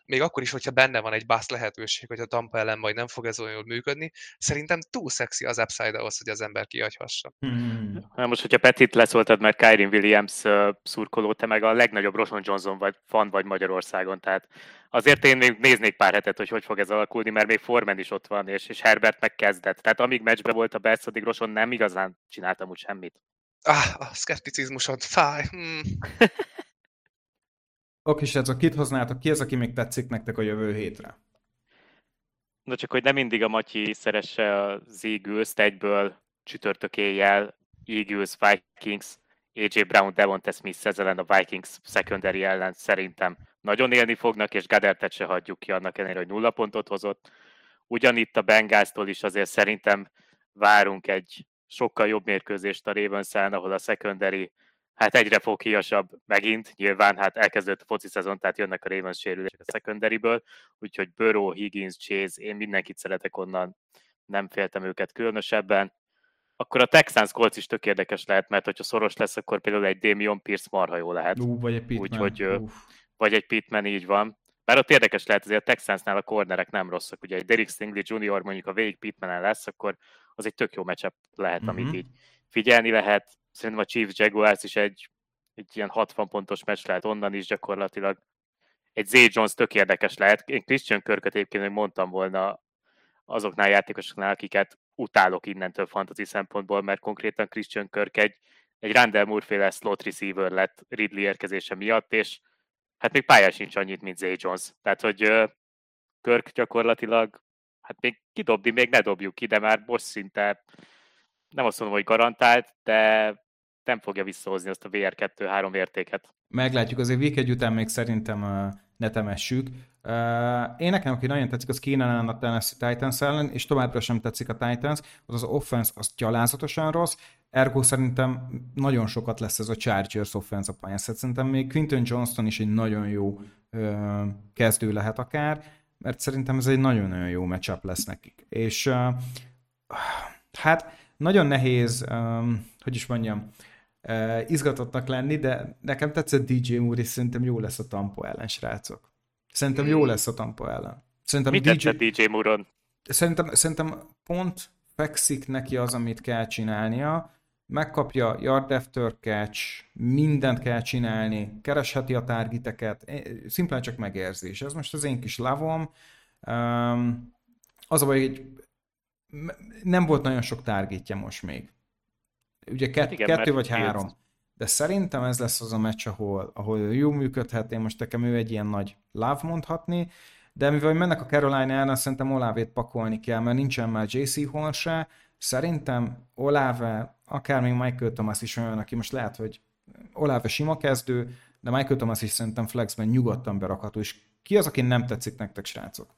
még akkor is, hogyha benne van egy basz lehetőség, hogy a Tampa ellen majd nem fog ez olyan jól működni, szerintem túl szexi az upside ahhoz, hogy az ember kihagyhassa. Hmm. Na most, hogyha Petit leszóltad, mert Kyrie Williams uh, szurkoló, te meg a legnagyobb Roshan Johnson vagy fan vagy Magyarországon, tehát azért én még néznék pár hetet, hogy hogy fog ez alakulni, mert még Forman is ott van, és, és Herbert megkezdett. Tehát amíg meccsben volt a Bears, addig Roshan nem igazán csináltam úgy semmit. Ah, a szkepticizmusod, fáj. Hmm. Oké, srácok, kit hoznátok? Ki az, aki még tetszik nektek a jövő hétre? Na csak, hogy nem mindig a Matyi szeresse az eagles egyből csütörtök éjjel, Eagles, Vikings, AJ Brown, Devonta Smith ezzel a Vikings secondary ellen szerintem nagyon élni fognak, és Gadertet se hagyjuk ki annak ellenére, hogy nulla pontot hozott. Ugyanitt a Bengáztól is azért szerintem várunk egy sokkal jobb mérkőzést a ravens ahol a secondary hát egyre foghíjasabb megint, nyilván hát elkezdődött a foci szezon, tehát jönnek a Ravens sérülések a secondaryből, úgyhogy Burrow, Higgins, Chase, én mindenkit szeretek onnan, nem féltem őket különösebben. Akkor a Texans Colts is tök érdekes lehet, mert hogyha szoros lesz, akkor például egy Damian Pierce marha jó lehet. Ú, vagy egy Pittman. Úgyhogy, vagy egy Pittman, így van. Bár ott érdekes lehet, azért a Texansnál a cornerek nem rosszak. Ugye egy Derek Stingley Jr. mondjuk a végig Pittman lesz, akkor az egy tök jó meccsep lehet, mm-hmm. amit mhm. így figyelni lehet. Szerintem a Chiefs Jaguars is egy, egy ilyen 60 pontos meccs lehet onnan is gyakorlatilag. Egy Zay Jones tök érdekes lehet. Én Christian Körköt egyébként hogy mondtam volna azoknál játékosoknál, akiket utálok innentől fantasy szempontból, mert konkrétan Christian Körk egy, egy Randall Moore-féle slot receiver lett Ridley érkezése miatt, és hát még pályán sincs annyit, mint Zay Jones. Tehát, hogy Körk gyakorlatilag hát még kidobni, még ne dobjuk ki, de már most szinte nem azt mondom, hogy garantált, de nem fogja visszahozni azt a VR2-3 értéket. Meglátjuk, azért egy után még szerintem ne temessük. Én nekem, aki nagyon tetszik, az Keenan a Tennessee Titans ellen, és továbbra sem tetszik a Titans, az az offense az gyalázatosan rossz, ergo szerintem nagyon sokat lesz ez a Chargers offense a pályán. Szóval szerintem még Quinton Johnston is egy nagyon jó kezdő lehet akár, mert szerintem ez egy nagyon-nagyon jó matchup lesz nekik. És hát nagyon nehéz, hogy is mondjam, izgatottnak lenni, de nekem tetszett DJ Moore, és szerintem jó lesz a Tampa ellen, srácok. Szerintem jó hmm. lesz a Tampa ellen. Szerintem Mit DJ... DJ Moore-on? Szerintem, szerintem pont fekszik neki az, amit kell csinálnia, megkapja yard after catch, mindent kell csinálni, keresheti a targeteket, szimplán csak megérzés. Ez most az én kis lavom. Um, az a baj, hogy nem volt nagyon sok targetja most még. Ugye kett, hát igen, kettő vagy három. De szerintem ez lesz az a meccs, ahol, ahol jó működhet. Én most nekem ő egy ilyen nagy láv mondhatni, de mivel mennek a Carolina ellen, szerintem Olávét pakolni kell, mert nincsen már JC Horn se. Szerintem Olave, akár még Michael Thomas is olyan, aki most lehet, hogy Olave sima kezdő, de Michael Thomas is szerintem flexben nyugodtan berakható, és ki az, aki nem tetszik nektek, srácok?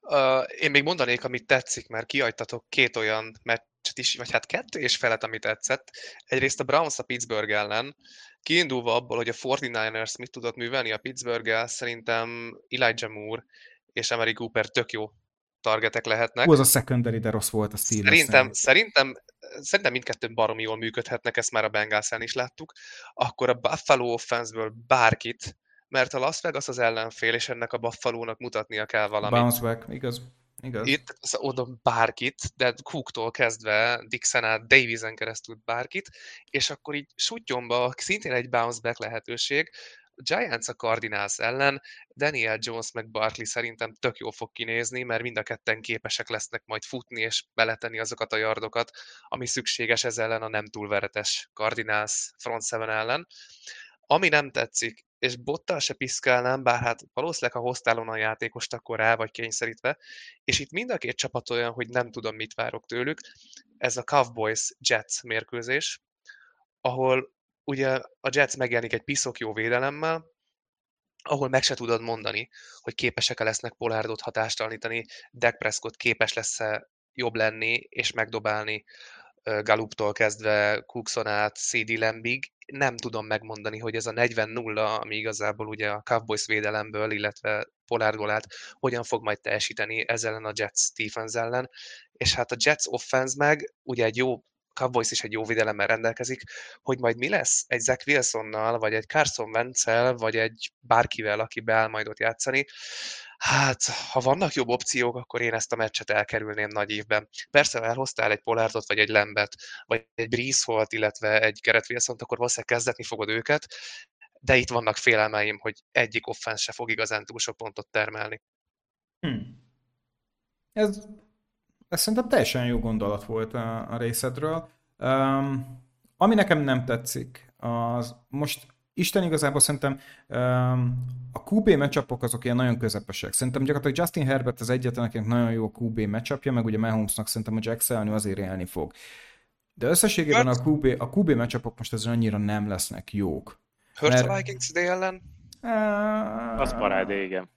Uh, én még mondanék, amit tetszik, mert kiajtatok két olyan meccset is, vagy hát kettő és felet, amit tetszett. Egyrészt a Browns a Pittsburgh ellen, kiindulva abból, hogy a 49ers mit tudott művelni a pittsburgh szerintem Elijah Moore és Emery Cooper tök jó targetek lehetnek. Hú, az a secondary, de rossz volt a Steelers. Szerintem, szerintem, szerintem mindkettő baromi jól működhetnek, ezt már a bengals is láttuk. Akkor a Buffalo offense bárkit mert a Las Vegas az ellenfél, és ennek a Buffalo-nak mutatnia kell valamit. Bounce back, igaz. Igaz. Itt oda bárkit, de Cooktól kezdve Dixon át Davisen keresztül bárkit, és akkor így sutyomba szintén egy bounce back lehetőség, Giants a Cardinals ellen, Daniel Jones meg Barkley szerintem tök jó fog kinézni, mert mind a ketten képesek lesznek majd futni és beletenni azokat a yardokat, ami szükséges ez ellen a nem túl veretes Cardinals front seven ellen. Ami nem tetszik, és bottal se piszkálnám, bár hát valószínűleg, ha hoztál onnan játékost, akkor rá vagy kényszerítve, és itt mind a két csapat olyan, hogy nem tudom, mit várok tőlük. Ez a Cowboys Jets mérkőzés, ahol ugye a Jets megjelenik egy piszok jó védelemmel, ahol meg se tudod mondani, hogy képesek-e lesznek Polárdot hatástalanítani, Dak Prescott képes lesz-e jobb lenni és megdobálni Galuptól kezdve Cookson át CD Lambig, nem tudom megmondani, hogy ez a 40-0, ami igazából ugye a Cowboys védelemből, illetve Pollard golát, hogyan fog majd teljesíteni ezzel a Jets defense ellen, és hát a Jets offense meg ugye egy jó Cowboys is egy jó védelemmel rendelkezik, hogy majd mi lesz egy Zach Wilsonnal, vagy egy Carson wentz vagy egy bárkivel, aki beáll majd ott játszani. Hát, ha vannak jobb opciók, akkor én ezt a meccset elkerülném nagy évben. Persze, ha elhoztál egy Polárdot, vagy egy Lembet, vagy egy Breeze illetve egy Gerett wilson akkor valószínűleg kezdetni fogod őket, de itt vannak félelmeim, hogy egyik offense se fog igazán túl sok pontot termelni. Hmm. Ez, ez szerintem teljesen jó gondolat volt a, a részedről. Um, ami nekem nem tetszik, az most Isten igazából szerintem um, a QB matchupok azok ilyen nagyon közepesek. Szerintem gyakorlatilag Justin Herbert az egyetlen, akinek nagyon jó a QB matchupja, meg ugye Mahomesnak szerintem a Jack azért élni fog. De összességében a QB, a QB matchupok most ez annyira nem lesznek jók. Hurts mert... a Vikings ide ellen? Uh, az parádé, igen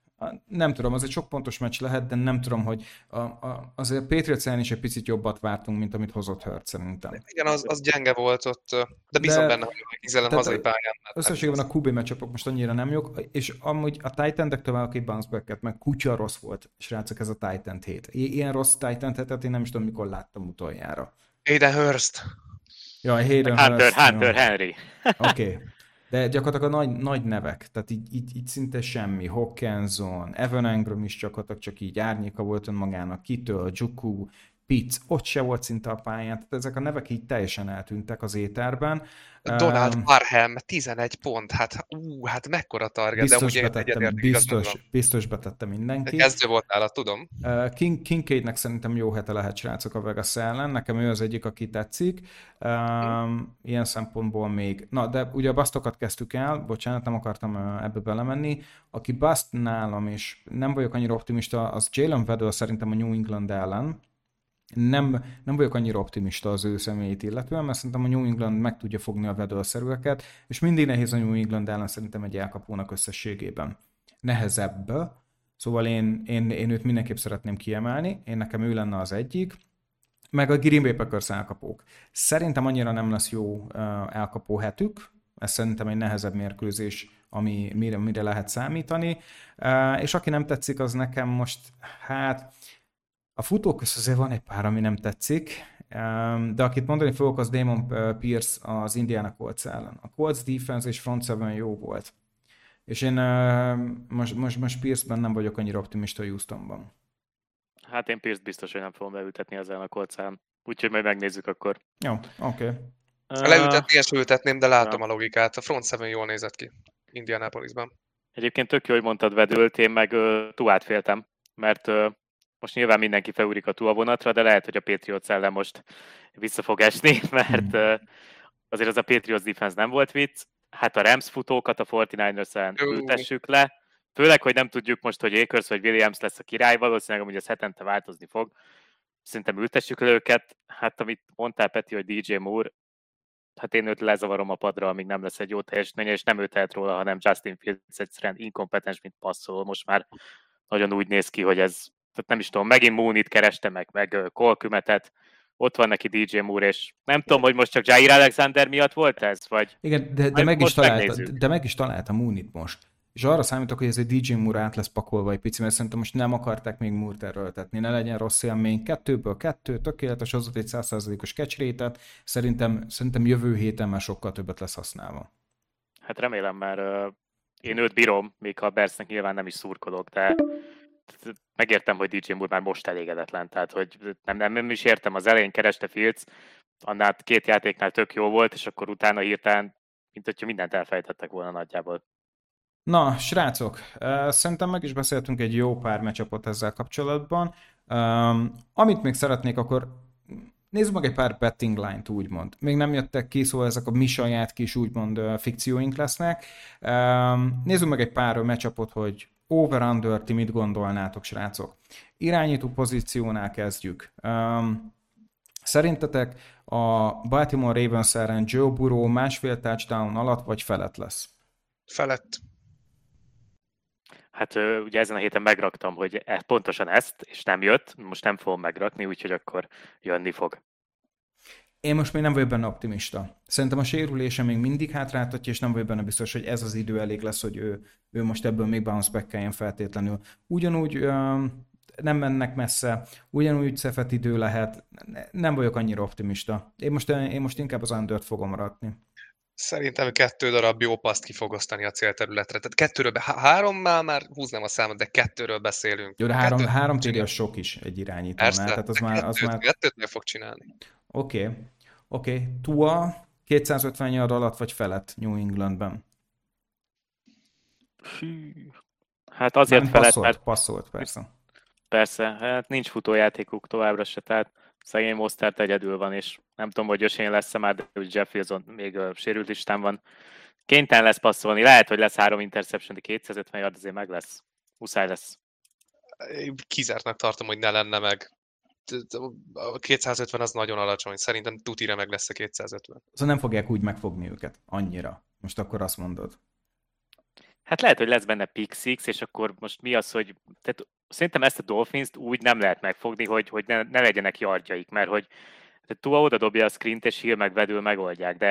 nem tudom, az egy sok pontos meccs lehet, de nem tudom, hogy a, a, azért Patriots is egy picit jobbat vártunk, mint amit hozott Hurt szerintem. Igen, az, az gyenge volt ott, de bízom de, benne, hogy a Vikings hazai pályán. Összességében a QB meccsapok most annyira nem jók, és amúgy a Titan-dek tovább egy bounce back meg kutya rossz volt, srácok, ez a Titan hét. Ilyen rossz Titan hetet én nem is tudom, mikor láttam utoljára. Aiden Hurst. Ja, Hayden Hunter, Hurst. Hunter Henry. Oké. Okay. De gyakorlatilag a nagy, nagy nevek, tehát így, így, így szinte semmi. Hawkinson, Evan Engram is gyakorlatilag csak így árnyéka volt önmagának, kitől, Juku, Pitts, ott se volt szinte a pályán, tehát ezek a nevek így teljesen eltűntek az éterben. Donald um, Parham, 11 pont, hát ú, hát mekkora target, biztos de ugye betettem, biztos, biztos betette mindenki. Kezdő volt nála, tudom. Uh, King, Kincaidnek szerintem jó hete lehet srácok a Vegas ellen, nekem ő az egyik, aki tetszik. Um, ilyen szempontból még, na de ugye a basztokat kezdtük el, bocsánat, nem akartam ebbe belemenni. Aki bust nálam, és nem vagyok annyira optimista, az Jalen Weddle szerintem a New England ellen, nem, nem vagyok annyira optimista az ő személyét illetően, mert szerintem a New England meg tudja fogni a vedőszerűeket, és mindig nehéz a New England ellen szerintem egy elkapónak összességében. Nehezebb, szóval én, én, én őt mindenképp szeretném kiemelni, én nekem ő lenne az egyik, meg a Green Bay Packers elkapók. Szerintem annyira nem lesz jó elkapó hetük, ez szerintem egy nehezebb mérkőzés, ami, mire, mire lehet számítani. És aki nem tetszik, az nekem most, hát a futók között azért van egy pár, ami nem tetszik, de akit mondani fogok, az Damon Pierce az Indiana Colts ellen. A Colts defense és front seven jó volt. És én most, most, most Pierce-ben nem vagyok annyira optimista Houstonban. Hát én Pierce biztos, hogy nem fogom beültetni ezzel a kolcán. Úgyhogy majd megnézzük akkor. Jó, oké. Okay. Uh, Leültetni és ültetném, de látom ja. a logikát. A front seven jól nézett ki Indianapolisban. Egyébként tök jó, hogy mondtad vedült, én meg uh, tuát féltem, mert uh, most nyilván mindenki felúrik a túl vonatra, de lehet, hogy a Patriots ellen most vissza fog esni, mert uh, azért az a Patriots defense nem volt vicc. Hát a Rams futókat a 49ers-en ültessük le, Főleg, hogy nem tudjuk most, hogy Akers vagy Williams lesz a király, valószínűleg hogy ez hetente változni fog. Szerintem ültessük le őket. Hát amit mondtál, Peti, hogy DJ Moore, hát én őt lezavarom a padra, amíg nem lesz egy jó teljesítménye, és nem ő tehet róla, hanem Justin Fields egyszerűen inkompetens, mint passzol. Most már nagyon úgy néz ki, hogy ez, tehát nem is tudom, megint Moonit kereste meg, meg Kolkümetet, ott van neki DJ Moore, és nem tudom, hogy most csak Jair Alexander miatt volt ez, vagy... Igen, de, de, meg, is találta, de meg is találta Moonit most. És arra számítok, hogy ez egy DJ Moore át lesz pakolva egy pici, mert szerintem most nem akarták még Moore-t erőltetni. Ne legyen rossz élmény. Kettőből kettő, tökéletes, hozott egy 100%-os kecsrétet. Szerintem, szerintem jövő héten már sokkal többet lesz használva. Hát remélem, mert uh, én őt bírom, még ha Bersznek nyilván nem is szurkolok, de megértem, hogy DJ Moore már most elégedetlen, tehát hogy nem, nem, nem is értem, az elején kereste Fields, annál két játéknál tök jó volt, és akkor utána hirtelen, mint hogyha mindent elfejtettek volna nagyjából. Na, srácok, szerintem meg is beszéltünk egy jó pár meccsapot ezzel kapcsolatban. Um, amit még szeretnék, akkor nézzük meg egy pár betting line-t, úgymond. Még nem jöttek ki, szóval ezek a mi saját kis, úgymond fikcióink lesznek. Um, nézzük meg egy pár meccsapot, hogy over-under, ti mit gondolnátok, srácok? Irányító pozíciónál kezdjük. Um, szerintetek a Baltimore Ravens ellen Joe Burrow másfél touchdown alatt vagy felett lesz? Felett. Hát ugye ezen a héten megraktam, hogy e, pontosan ezt, és nem jött, most nem fogom megrakni, úgyhogy akkor jönni fog. Én most még nem vagyok benne optimista. Szerintem a sérülése még mindig hátráltatja, és nem vagyok benne biztos, hogy ez az idő elég lesz, hogy ő, ő most ebből még bounce back feltétlenül. Ugyanúgy nem mennek messze, ugyanúgy szefet idő lehet, nem vagyok annyira optimista. Én most, én most inkább az under fogom rakni. Szerintem kettő darab jó paszt ki fog osztani a célterületre. Tehát kettőről, hárommal már húznám a számot, de kettőről beszélünk. Jó, de három, kettőt három az sok is egy irányítónál. Tehát az már, az már... kettőt meg fog csinálni. Oké, okay. Oké. Okay. Tua 250 yard alatt vagy felett New Englandben? Hát azért Nem felett, passzolt, mert... Passzolt, persze. Persze, hát nincs futójátékuk továbbra se, tehát szegény Mostert egyedül van, és nem tudom, hogy Ösén lesz-e már, de hogy Jeff Wilson még uh, sérült listán van. Kénytelen lesz passzolni, lehet, hogy lesz három interception, de 250 yard azért meg lesz. Muszáj lesz. Kizártnak tartom, hogy ne lenne meg. A 250 az nagyon alacsony, szerintem tutira meg lesz a 250. Szóval nem fogják úgy megfogni őket, annyira. Most akkor azt mondod. Hát lehet, hogy lesz benne pick six, és akkor most mi az, hogy tehát szerintem ezt a dolphins úgy nem lehet megfogni, hogy, hogy ne, ne legyenek yardjaik, mert hogy tehát Tua oda dobja a screent, és Hill meg vedül megoldják, de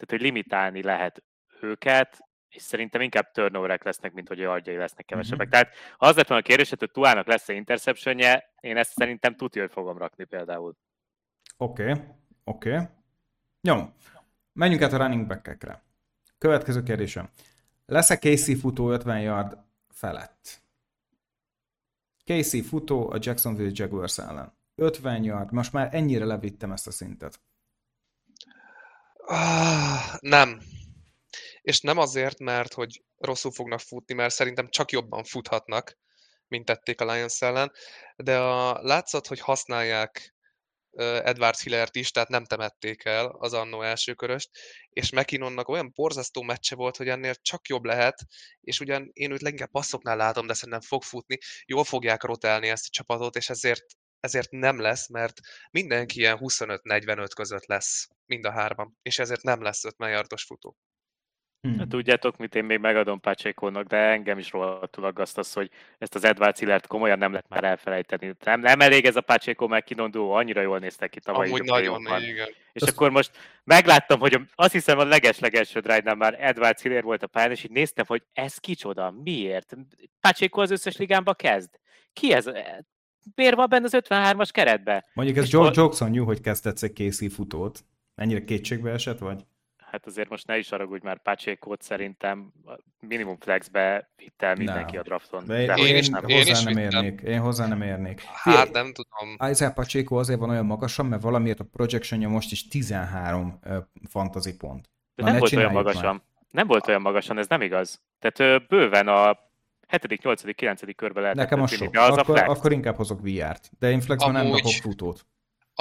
tehát, hogy limitálni lehet őket, és szerintem inkább turnoverek lesznek, mint hogy a yardjai lesznek kevesebbek. Mm-hmm. Tehát ha az lett volna a kérdés, hogy Tuának lesz-e interceptionje, én ezt szerintem tudja, hogy fogom rakni például. Oké, okay. oké. Okay. Jó, menjünk át a running back-ekre. Következő kérdésem. Lesz-e Casey futó 50 yard felett? Casey futó a Jacksonville Jaguars ellen. 50 yard, most már ennyire levittem ezt a szintet. Ah, nem. És nem azért, mert hogy rosszul fognak futni, mert szerintem csak jobban futhatnak, mint tették a Lions ellen, de a látszat, hogy használják Edwards Hillert is, tehát nem temették el az annó első köröst, és McKinnonnak olyan borzasztó meccse volt, hogy ennél csak jobb lehet, és ugyan én őt leginkább passzoknál látom, de szerintem fog futni, jól fogják rotálni ezt a csapatot, és ezért ezért nem lesz, mert mindenki ilyen 25-45 között lesz, mind a hárman, és ezért nem lesz 50 yardos futó. Hmm. Hát tudjátok mit, én még megadom Pácsékónak, de engem is rohadtul aggaszt az, hogy ezt az Edward Zillert komolyan nem lehet már elfelejteni. Nem, nem elég ez a Pácsékó meg Kinondó, annyira jól néztek ki tavaly. Amúgy nagyon, igen. És Azt... akkor most megláttam, hogy azt hiszem a leges-legelső drive már Edward Ziller volt a pályán, és így néztem, hogy ez kicsoda, miért? Pácsékó az összes ligámba kezd. Ki ez? Miért van benne az 53-as keretbe? Mondjuk ez George Jackson jó, hogy kezdetsz egy készí futót. Ennyire kétségbe esett, vagy? Hát azért most ne is haragudj már Pacsékot szerintem minimum flexbe vitt el mindenki no. a drafton. De, de én, én, nem. Hozzá én nem érnék. Én hozzá nem érnék. Hát Fé, nem tudom. Isaiah Pacheco azért van olyan magasan, mert valamiért a projectionja most is 13 uh, fantasy pont. De Na, nem volt olyan magasan. Már. Nem volt olyan magasan, ez nem igaz. Tehát bőven a 7., 8., 9. körbe lehet. Nekem a sok. Az akkor, a akkor inkább hozok VR-t. De én flexben nem rakok futót.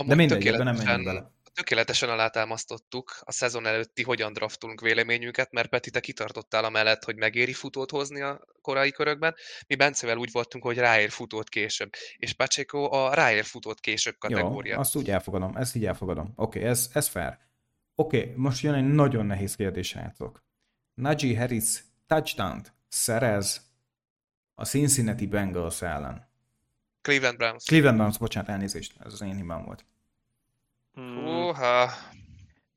De mindegy, nem menjünk bele tökéletesen alátámasztottuk a szezon előtti hogyan draftolunk véleményünket, mert Peti, te kitartottál a mellett, hogy megéri futót hozni a korai körökben. Mi Bencevel úgy voltunk, hogy ráér futót később. És Pacheco a ráér futót később kategória. Jó, azt úgy elfogadom, ezt így elfogadom. Oké, okay, ez, ez fair. Oké, okay, most jön egy nagyon nehéz kérdés, rátok. Najee Harris touchdown szerez a Cincinnati Bengals ellen. Cleveland Browns. Cleveland Browns, bocsánat, elnézést, ez az én hibám volt. Húha.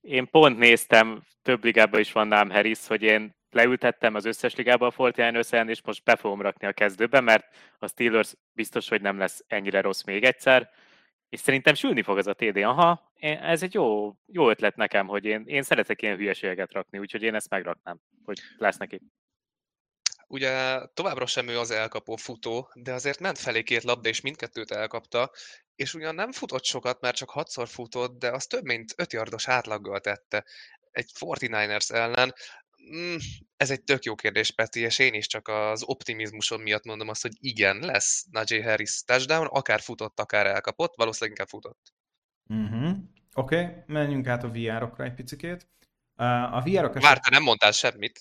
Én pont néztem, több ligában is van nám Harris, hogy én leültettem az összes ligában a Fortnite ellen, és most be fogom rakni a kezdőbe, mert a Steelers biztos, hogy nem lesz ennyire rossz még egyszer, és szerintem sülni fog az a TD. Aha, ez egy jó, jó ötlet nekem, hogy én, én szeretek ilyen hülyeségeket rakni, úgyhogy én ezt megraknám, hogy lesz neki. Ugye továbbra sem ő az elkapó futó, de azért ment felé két labda, és mindkettőt elkapta, és ugyan nem futott sokat, mert csak hatszor futott, de az több mint 5 yardos átlaggal tette egy 49ers ellen. Mm, ez egy tök jó kérdés, Peti, és én is csak az optimizmusom miatt mondom azt, hogy igen, lesz Najee Harris touchdown, akár futott, akár elkapott, valószínűleg inkább futott. Uh-huh. Oké, okay, menjünk át a VR-okra egy picikét. A VR-ok eset... Már te nem mondtál semmit.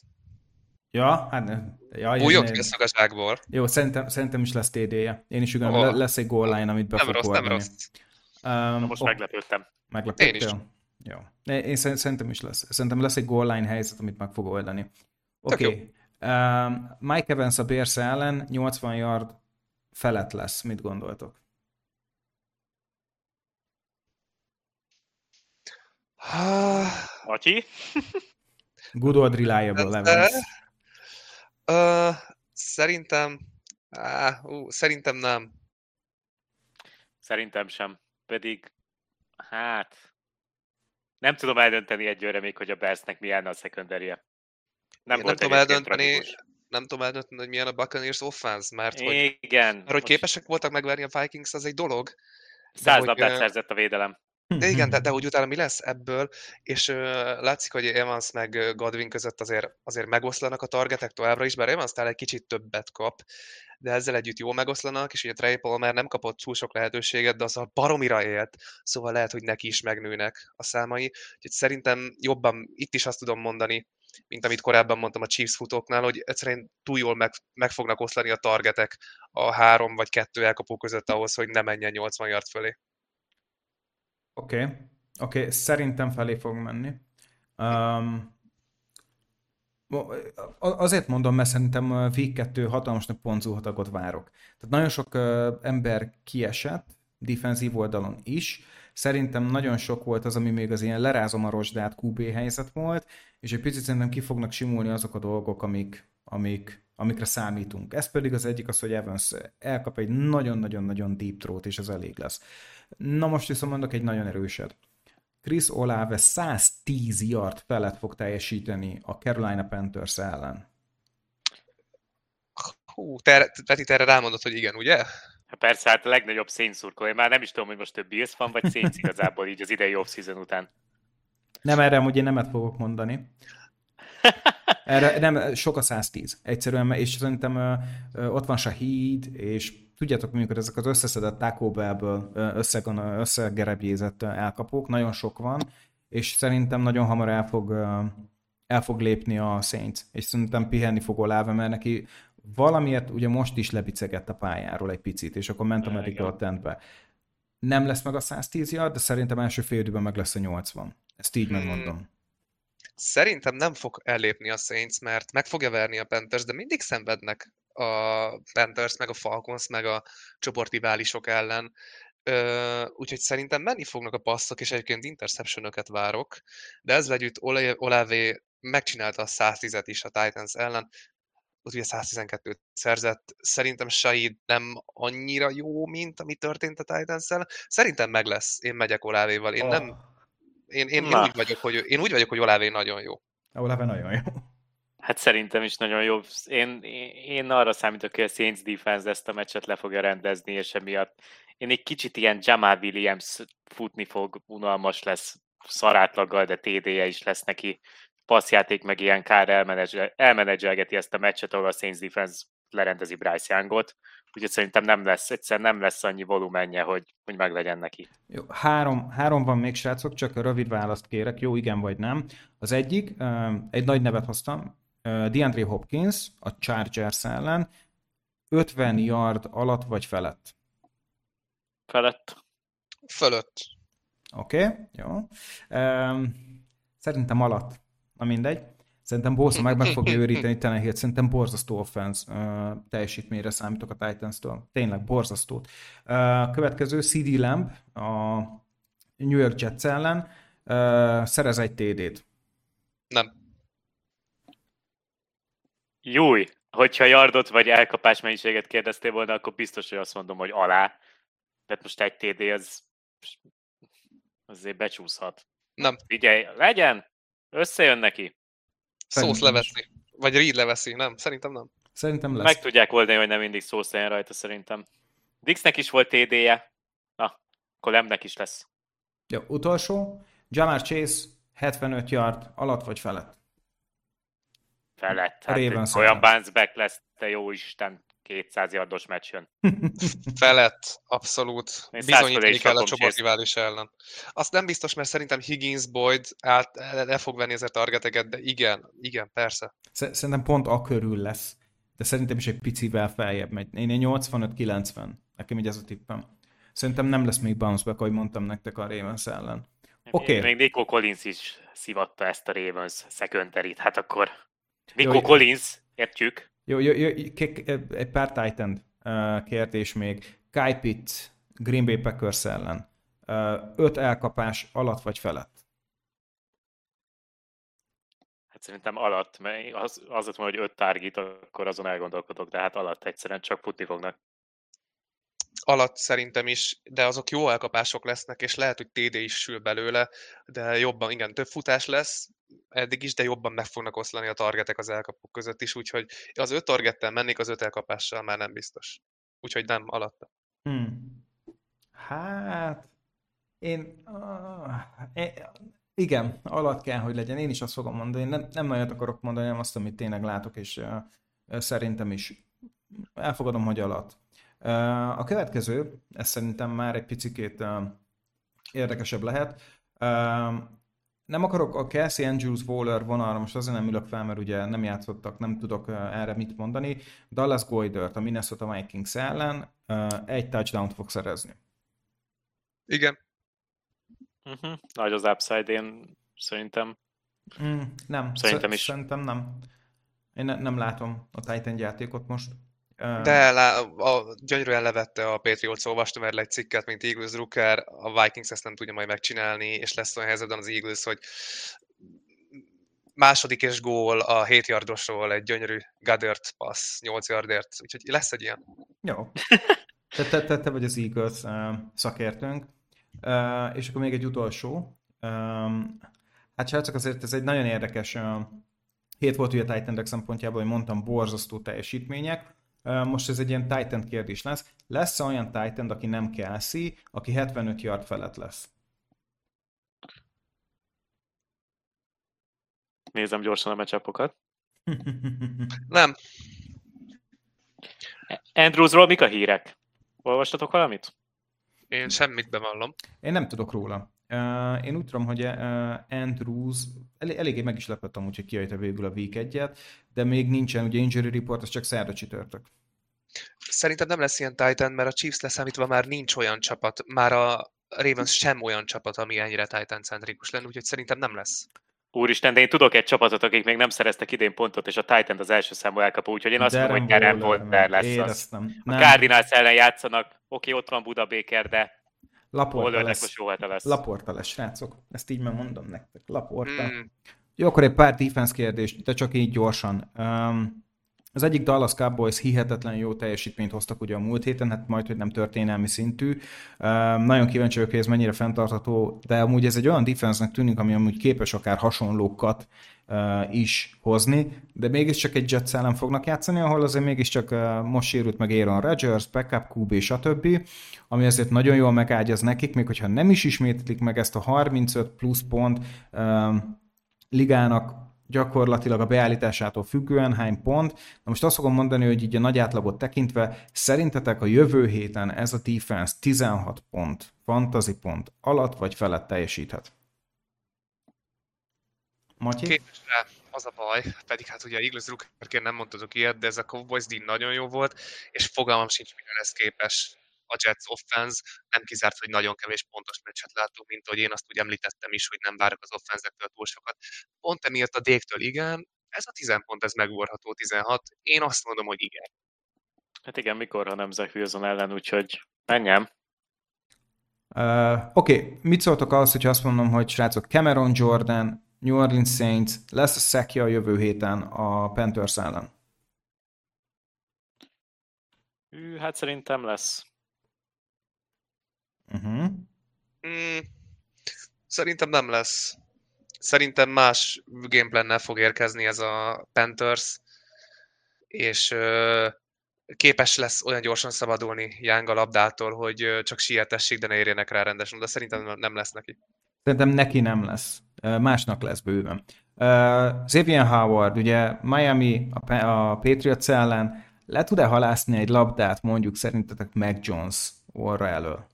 Ja, hát... Ja, Bújjon ki a szagaságból. Jó, szerintem, szerintem is lesz TD-je. Én is ugyan, oh. lesz egy goal line, amit be nem rossz, nem rossz. Um, Na most oh. meglepődtem. Meglepődtél? Én is. Jó. Én szerintem is lesz. Szerintem lesz egy goal line helyzet, amit meg fog oldani. Oké. Okay. Um, Mike Evans a Bears ellen 80 yard felett lesz. Mit gondoltok? Atyi? Good old reliable Evans. Uh, szerintem... Uh, uh, szerintem nem. Szerintem sem. Pedig, hát... Nem tudom eldönteni egyőre még, hogy a Bearsnek milyen a secondary Nem, nem tudom eldönteni, nem tudom eldönteni, hogy milyen a Buccaneers offense, mert hogy, Igen, mert, hogy képesek voltak megverni a Vikings, az egy dolog. Száz labdát szerzett a védelem. De igen, de, de hogy utána mi lesz ebből, és uh, látszik, hogy Evans meg Godwin között azért, azért megoszlanak a targetek továbbra is, bár Evans egy kicsit többet kap, de ezzel együtt jól megoszlanak, és ugye Trey Palmer nem kapott túl sok lehetőséget, de azzal baromira élt, szóval lehet, hogy neki is megnőnek a számai. Úgyhogy szerintem jobban itt is azt tudom mondani, mint amit korábban mondtam a Chiefs futóknál, hogy egyszerűen túl jól meg, meg fognak oszlani a targetek a három vagy kettő elkapó között ahhoz, hogy ne menjen 80 yard fölé. Oké, okay. oké, okay. szerintem felé fog menni. Um, azért mondom, mert szerintem a Week 2 hatalmasnak ponzulhatagot várok. Tehát nagyon sok ember kiesett, defensív oldalon is. Szerintem nagyon sok volt az, ami még az ilyen lerázom a rozsdát QB helyzet volt, és egy picit szerintem ki fognak simulni azok a dolgok, amik, amik, amikre számítunk. Ez pedig az egyik az, hogy Evans elkap egy nagyon-nagyon-nagyon deep throat, és ez elég lesz. Na most viszont mondok egy nagyon erősed. Chris Olave 110 yard felett fog teljesíteni a Carolina Panthers ellen. Hú, te, Peti, te erre rámondott, hogy igen, ugye? Hát persze, hát a legnagyobb szénszurkó. Én már nem is tudom, hogy most több Bills van, vagy Saints igazából így az idei off-season után. Nem erre, hogy én nemet fogok mondani. Erre nem, sok a 110. Egyszerűen, és szerintem ott van Shahid, és tudjátok, amikor ezek az összeszedett Taco Bell-ből összegerebjézett elkapók, nagyon sok van, és szerintem nagyon hamar el fog, el fog lépni a Saints, és szerintem pihenni fog Olave, mert neki valamiért ugye most is lebicegett a pályáról egy picit, és akkor ment a medical tentbe. nem lesz meg a 110 yard, de szerintem első fél időben meg lesz a 80. Ezt így hmm. megmondom. Szerintem nem fog ellépni a Saints, mert meg fogja verni a Panthers, de mindig szenvednek a Panthers, meg a Falcons, meg a csoportiválisok ellen. Ö, úgyhogy szerintem menni fognak a passzok, és egyébként interception várok, de ezzel együtt Olave megcsinálta a 110-et is a Titans ellen, ott ugye 112-t szerzett. Szerintem Said nem annyira jó, mint ami történt a titans -el. Szerintem meg lesz. Én megyek Olávéval. Én oh. nem... Én, én, én, úgy vagyok, hogy, én úgy vagyok, hogy Olávé nagyon jó. Olávé nagyon jó. Hát szerintem is nagyon jó. Én, én arra számítok, hogy a Saints defense ezt a meccset le fogja rendezni, és emiatt én egy kicsit ilyen Jamal Williams futni fog, unalmas lesz, szarátlaggal, de TD-je is lesz neki passzjáték meg ilyen kár elmenedzselgeti ezt a meccset, ahol a Saints defense lerendezi Bryce Youngot, úgyhogy szerintem nem lesz, egyszerűen nem lesz annyi volumenje, hogy, hogy meg legyen neki. Jó, három, három van még, srácok, csak a rövid választ kérek, jó, igen vagy nem. Az egyik, egy nagy nevet hoztam, DeAndre Hopkins a Chargers ellen 50 yard alatt vagy felett? Felett. Fölött. Oké, okay, jó. Szerintem alatt na mindegy. Szerintem Bosa meg, meg fogja őríteni Tenehill, szerintem borzasztó offense uh, teljesítményre számítok a Titans-től. Tényleg borzasztó. Uh, következő CD Lamb a New York Jets ellen uh, szerez egy TD-t. Nem. Júj, hogyha yardot vagy elkapás mennyiséget kérdeztél volna, akkor biztos, hogy azt mondom, hogy alá. Tehát most egy TD az azért becsúszhat. Nem. Figyelj, legyen! Összejön neki? Szósz leveszi. Vagy Reed leveszi, nem? Szerintem nem. Szerintem lesz. Meg tudják oldani, hogy nem mindig szósz legyen rajta szerintem. Dixnek is volt TD-je. Na, akkor Lemnek is lesz. Jó, utolsó. Jamar Chase 75 yard alatt vagy felett? Felett. Hát olyan bounce back lesz, te jó Isten. 200 yardos meccs jön. Felett, abszolút. Bizonyítani kell a csoportrivális ellen. Azt nem biztos, mert szerintem Higgins, Boyd át, le fog venni ezért targeteket, de igen, igen, persze. Szerintem pont a körül lesz, de szerintem is egy picivel feljebb megy. Én 85-90, nekem így ez a tippem. Szerintem nem lesz még bounce back, ahogy mondtam nektek a Ravens ellen. Oké. Okay. Még Nico Collins is szivatta ezt a Ravens secondary hát akkor Nico Jó, Collins, értjük, jó, jó, jó, egy pár Titan kérdés még. Kai Pitt, Green Bay Packers ellen. Öt elkapás alatt vagy felett? Hát szerintem alatt, mert az, az ott hogy öt target, akkor azon elgondolkodok, de hát alatt egyszerűen csak futni fognak. Alatt szerintem is, de azok jó elkapások lesznek, és lehet, hogy TD is sül belőle, de jobban, igen, több futás lesz, eddig is, de jobban meg fognak oszlani a targetek az elkapók között is, úgyhogy az öt targettel mennék, az öt elkapással már nem biztos. Úgyhogy nem alatta. Hmm. Hát, én, uh, én, igen, alatt kell, hogy legyen. Én is azt fogom mondani. Nem, nem nagyon akarok mondani, nem azt, amit tényleg látok, és uh, szerintem is elfogadom, hogy alatt. A következő, ez szerintem már egy picit érdekesebb lehet. Nem akarok a Kelsey Andrews Waller vonalra, most azért nem ülök fel, mert ugye nem játszottak, nem tudok erre mit mondani. Dallas Goydert a Minnesota Vikings ellen egy touchdown fog szerezni. Igen. Uh-huh. Nagy az upside, én szerintem. Mm, nem, szerintem is. Szerintem nem. Én ne, nem látom a Titan játékot most. De lá, a, gyönyörűen levette a Patriots, olvastam erre egy cikket, mint Eagles Drucker, a Vikings ezt nem tudja majd megcsinálni, és lesz olyan helyzetben az Eagles, hogy második és gól a 7 yardosról egy gyönyörű Goddard pass 8 yardért, úgyhogy lesz egy ilyen. Jó. Te, te, te, te vagy az Eagles uh, szakértőnk. Uh, és akkor még egy utolsó. Um, hát srácok, azért ez egy nagyon érdekes uh, hét volt ugye a Titan szempontjából, hogy mondtam, borzasztó teljesítmények. Most ez egy ilyen Titan kérdés lesz. Lesz -e olyan Titan, aki nem Kelsey, aki 75 yard felett lesz? Nézem gyorsan a meccsapokat. nem. Andrewsról mik a hírek? Olvastatok valamit? Én semmit bevallom. Én nem tudok róla. Uh, én úgy tudom, hogy uh, Andrews el- eléggé meg is lepett amúgy, hogy a végül a Week 1 de még nincsen, ugye injury report, az csak szerda csütörtök. szerintem nem lesz ilyen Titan, mert a Chiefs leszámítva már nincs olyan csapat, már a Ravens sem olyan csapat, ami ennyire Titan-centrikus lenne, úgyhogy szerintem nem lesz. Úristen, de én tudok egy csapatot, akik még nem szereztek idén pontot, és a Titan az első számú elkapó, úgyhogy én azt mondom, hogy Darren Waller lesz az. A Cardinals ellen játszanak, oké, ott van Buda Baker, de Laporta lesz. lesz. Laporta lesz, srácok. Ezt így már mondom nektek. Laporta. Mm. Jó, akkor egy pár defense kérdést, de csak így gyorsan. Um, az egyik Dallas Cowboys hihetetlen jó teljesítményt hoztak ugye a múlt héten, hát majd, hogy nem történelmi szintű. Um, nagyon kíváncsi vagyok, hogy ez mennyire fenntartható, de amúgy ez egy olyan defense tűnik, ami amúgy képes akár hasonlókat uh, is hozni, de mégiscsak egy Jets ellen fognak játszani, ahol azért mégiscsak uh, most sérült meg Aaron Rodgers, backup QB, stb., ami azért nagyon jól megágyaz nekik, még hogyha nem is ismétlik meg ezt a 35 plusz pont um, ligának gyakorlatilag a beállításától függően hány pont. Na most azt fogom mondani, hogy így a nagy átlagot tekintve, szerintetek a jövő héten ez a defense 16 pont, fantasy pont alatt vagy felett teljesíthet? Matyi? Képes az a baj, pedig hát ugye Eagles Rookerként nem mondtatok ilyet, de ez a Cowboys díj nagyon jó volt, és fogalmam sincs, mire lesz képes a Jets offense, nem kizárt, hogy nagyon kevés pontos meccset látunk, mint ahogy én azt úgy említettem is, hogy nem várok az offenzektől túl sokat. Pont emiatt a déktől igen, ez a 10 pont, ez megvorható 16. Én azt mondom, hogy igen. Hát igen, mikor, ha nem Zach Wilson ellen, úgyhogy menjem. Uh, Oké, okay. mit szóltok ahhoz, hogyha azt mondom, hogy srácok, Cameron Jordan, New Orleans Saints, lesz a szekja a jövő héten a Panthers ellen? Hát szerintem lesz. Uh-huh. Mm, szerintem nem lesz. Szerintem más gameplannel fog érkezni ez a Panthers, és ö, képes lesz olyan gyorsan szabadulni Young a labdától, hogy csak sietessék, de ne érjenek rá rendesen, de szerintem nem lesz neki. Szerintem neki nem lesz. Másnak lesz bőven. Uh, Xavier Howard, ugye Miami a, a Patriots ellen le tud-e halászni egy labdát mondjuk szerintetek Mac Jones orra elől?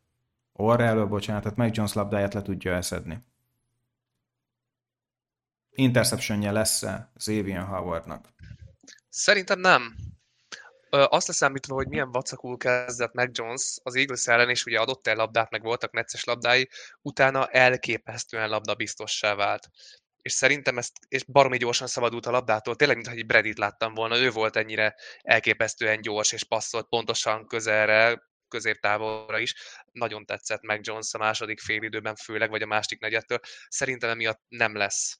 Orra elől, bocsánat, tehát Mac Jones labdáját le tudja eszedni. Interceptionje lesz-e Xavier Howardnak? Szerintem nem. Ö, azt leszámítva, hogy milyen vacakul kezdett Mac Jones az Eagles ellen, és ugye adott el labdát, meg voltak necces labdái, utána elképesztően labdabiztossá vált. És szerintem ezt, és baromi gyorsan szabadult a labdától, tényleg, mintha egy Bredit láttam volna, ő volt ennyire elképesztően gyors, és passzolt pontosan közelre, középtávolra is. Nagyon tetszett meg Jones a második félidőben főleg, vagy a másik negyedtől. Szerintem emiatt nem lesz.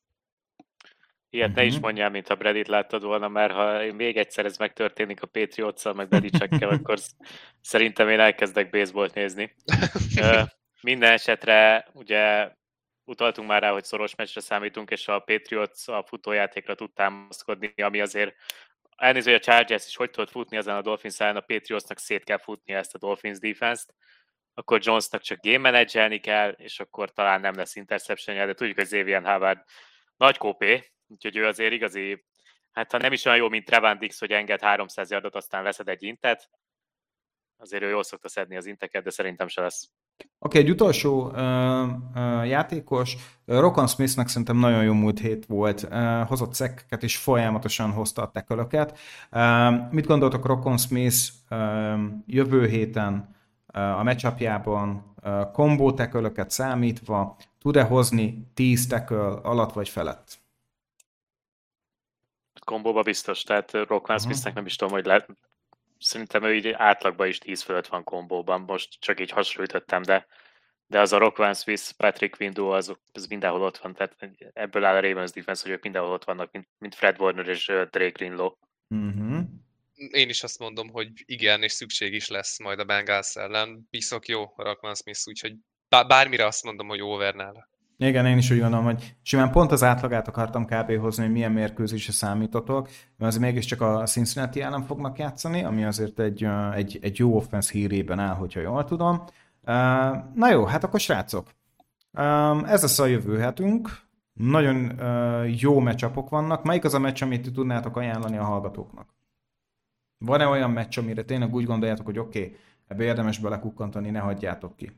Ilyet uh-huh. ne is mhm. mondjál, mint a Bredit láttad volna, mert ha még egyszer ez megtörténik a patriots meg Bredicsekkel, akkor szerintem én elkezdek baseballt nézni. Minden esetre ugye utaltunk már rá, hogy szoros meccsre számítunk, és a Patriots a futójátékra tud támaszkodni, ami azért elnéző, hogy a Chargers is hogy tudott futni ezen a Dolphins ellen, a Patriotsnak szét kell futni ezt a Dolphins defense-t, akkor Jonesnak csak game managelni kell, és akkor talán nem lesz interception de tudjuk, hogy Xavier Howard nagy kópé, úgyhogy ő azért igazi, hát ha nem is olyan jó, mint Trevon Dix, hogy enged 300 yardot, aztán leszed egy intet, azért ő jól szokta szedni az inteket, de szerintem se lesz. Oké, okay, egy utolsó uh, uh, játékos, Rokon Smithnek szerintem nagyon jó múlt hét volt, uh, hozott szekkeket és folyamatosan hozta a tekölöket. Uh, mit gondoltok Rokon Smith uh, jövő héten uh, a meccsapjában kombó tekölöket számítva tud-e hozni 10 teköl alatt vagy felett? Kombóba biztos, tehát Rockman uh-huh. Smithnek nem is tudom, hogy le, szerintem ő így átlagban is 10 fölött van kombóban, most csak így hasonlítottam, de, de az a Rock Van Swiss, Patrick Windu, az, az mindenhol ott van, tehát ebből áll a Ravens defense, hogy ők mindenhol ott vannak, mint, mint Fred Warner és Drake Greenlow. Uh-huh. Én is azt mondom, hogy igen, és szükség is lesz majd a Bengals ellen. Bízok jó Rock Van Smith, úgyhogy bármire azt mondom, hogy over nála. Igen, én is úgy gondolom, hogy simán pont az átlagát akartam kb. hozni, hogy milyen mérkőzésre számítotok, mert azért mégiscsak a Cincinnati ellen fognak játszani, ami azért egy, egy, egy jó offense hírében áll, hogyha jól tudom. Na jó, hát akkor srácok, ez lesz a jövő hetünk. Nagyon jó meccsapok vannak. Melyik az a meccs, amit tudnátok ajánlani a hallgatóknak? Van-e olyan meccs, amire tényleg úgy gondoljátok, hogy oké, okay, ebbe érdemes belekukkantani, ne hagyjátok ki?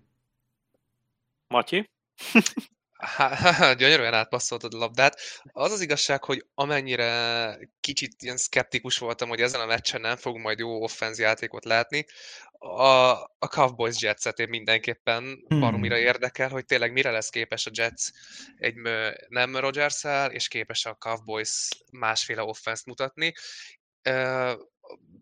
Matyi? Há, gyönyörűen átpasszoltad a labdát. Az az igazság, hogy amennyire kicsit ilyen szkeptikus voltam, hogy ezen a meccsen nem fogunk majd jó offenz játékot látni, a, a Cowboys Jetset én mindenképpen hmm. baromira érdekel, hogy tényleg mire lesz képes a Jets egy nem rogers és képes a Cowboys másféle offense mutatni.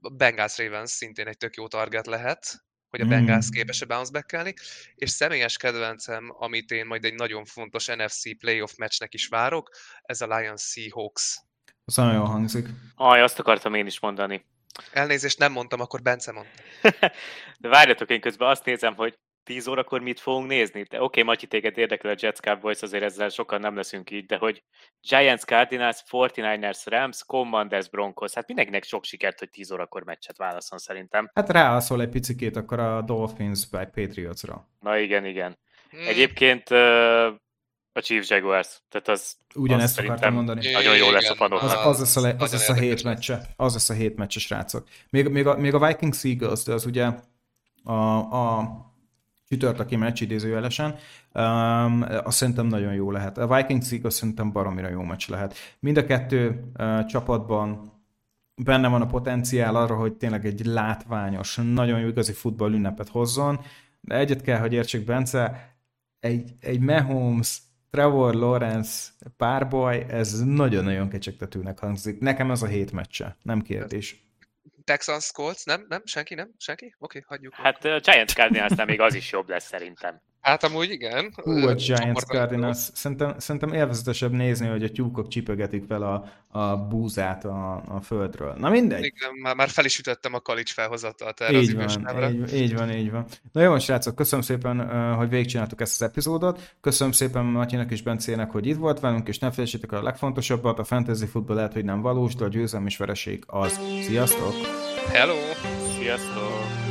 A Bengals Ravens szintén egy tök jó target lehet, hogy a Bengals hmm. képes-e bounce back és személyes kedvencem, amit én majd egy nagyon fontos NFC playoff meccsnek is várok, ez a Lions Seahawks. Az nagyon jól hangzik. Aj, azt akartam én is mondani. Elnézést nem mondtam, akkor Bence mond. De várjatok, én közben azt nézem, hogy 10 órakor mit fogunk nézni? Oké, okay, Matyi, téged érdekel a Jets Cowboys, azért ezzel sokan nem leszünk így, de hogy Giants, Cardinals, 49ers, Rams, Commanders, Broncos, hát mindenkinek sok sikert, hogy 10 órakor meccset válaszol szerintem. Hát rászól egy picikét akkor a Dolphins by Patriotsra. Na igen, igen. Hmm. Egyébként a Chiefs Jaguars. Tehát az Ugyanezt akartam mondani. Nagyon jó lesz a padoknak. Az, az, lesz a, le, az lesz a hét meccse. Az lesz a hét meccse, srácok. Még, még, a, még a Vikings Eagles, de az ugye a, a csütörtöki meccs idézőjelesen, um, azt szerintem nagyon jó lehet. A Vikings Eagles szerintem baromira jó meccs lehet. Mind a kettő uh, csapatban benne van a potenciál arra, hogy tényleg egy látványos, nagyon jó igazi futball ünnepet hozzon, de egyet kell, hogy értsék Bence, egy, egy Mahomes Trevor Lawrence párbaj, ez nagyon-nagyon kecsegtetőnek hangzik. Nekem ez a hét meccse, nem kérdés. Texans Colts, nem? Nem? Senki? Nem? Senki? Oké, okay, hagyjuk. Hát a Giants Cardinals még az is jobb lesz szerintem. Hát amúgy igen. Hú, a Giants Cardinals. Szerintem, szerintem élvezetesebb nézni, hogy a tyúkok csipögetik fel a, a búzát a, a földről. Na mindegy. Igen, már, már fel is ütöttem a kalics felhozatalt erre így az van, így, így van, így van. Na jó, srácok, köszönöm szépen, hogy végigcsináltuk ezt az epizódot. Köszönöm szépen Matyinak és Bencének, hogy itt volt velünk, és ne felejtsétek a legfontosabbat, a fantasy futball lehet, hogy nem valós, de a győzelem és vereség az. Sziasztok! Hello! Sziasztok!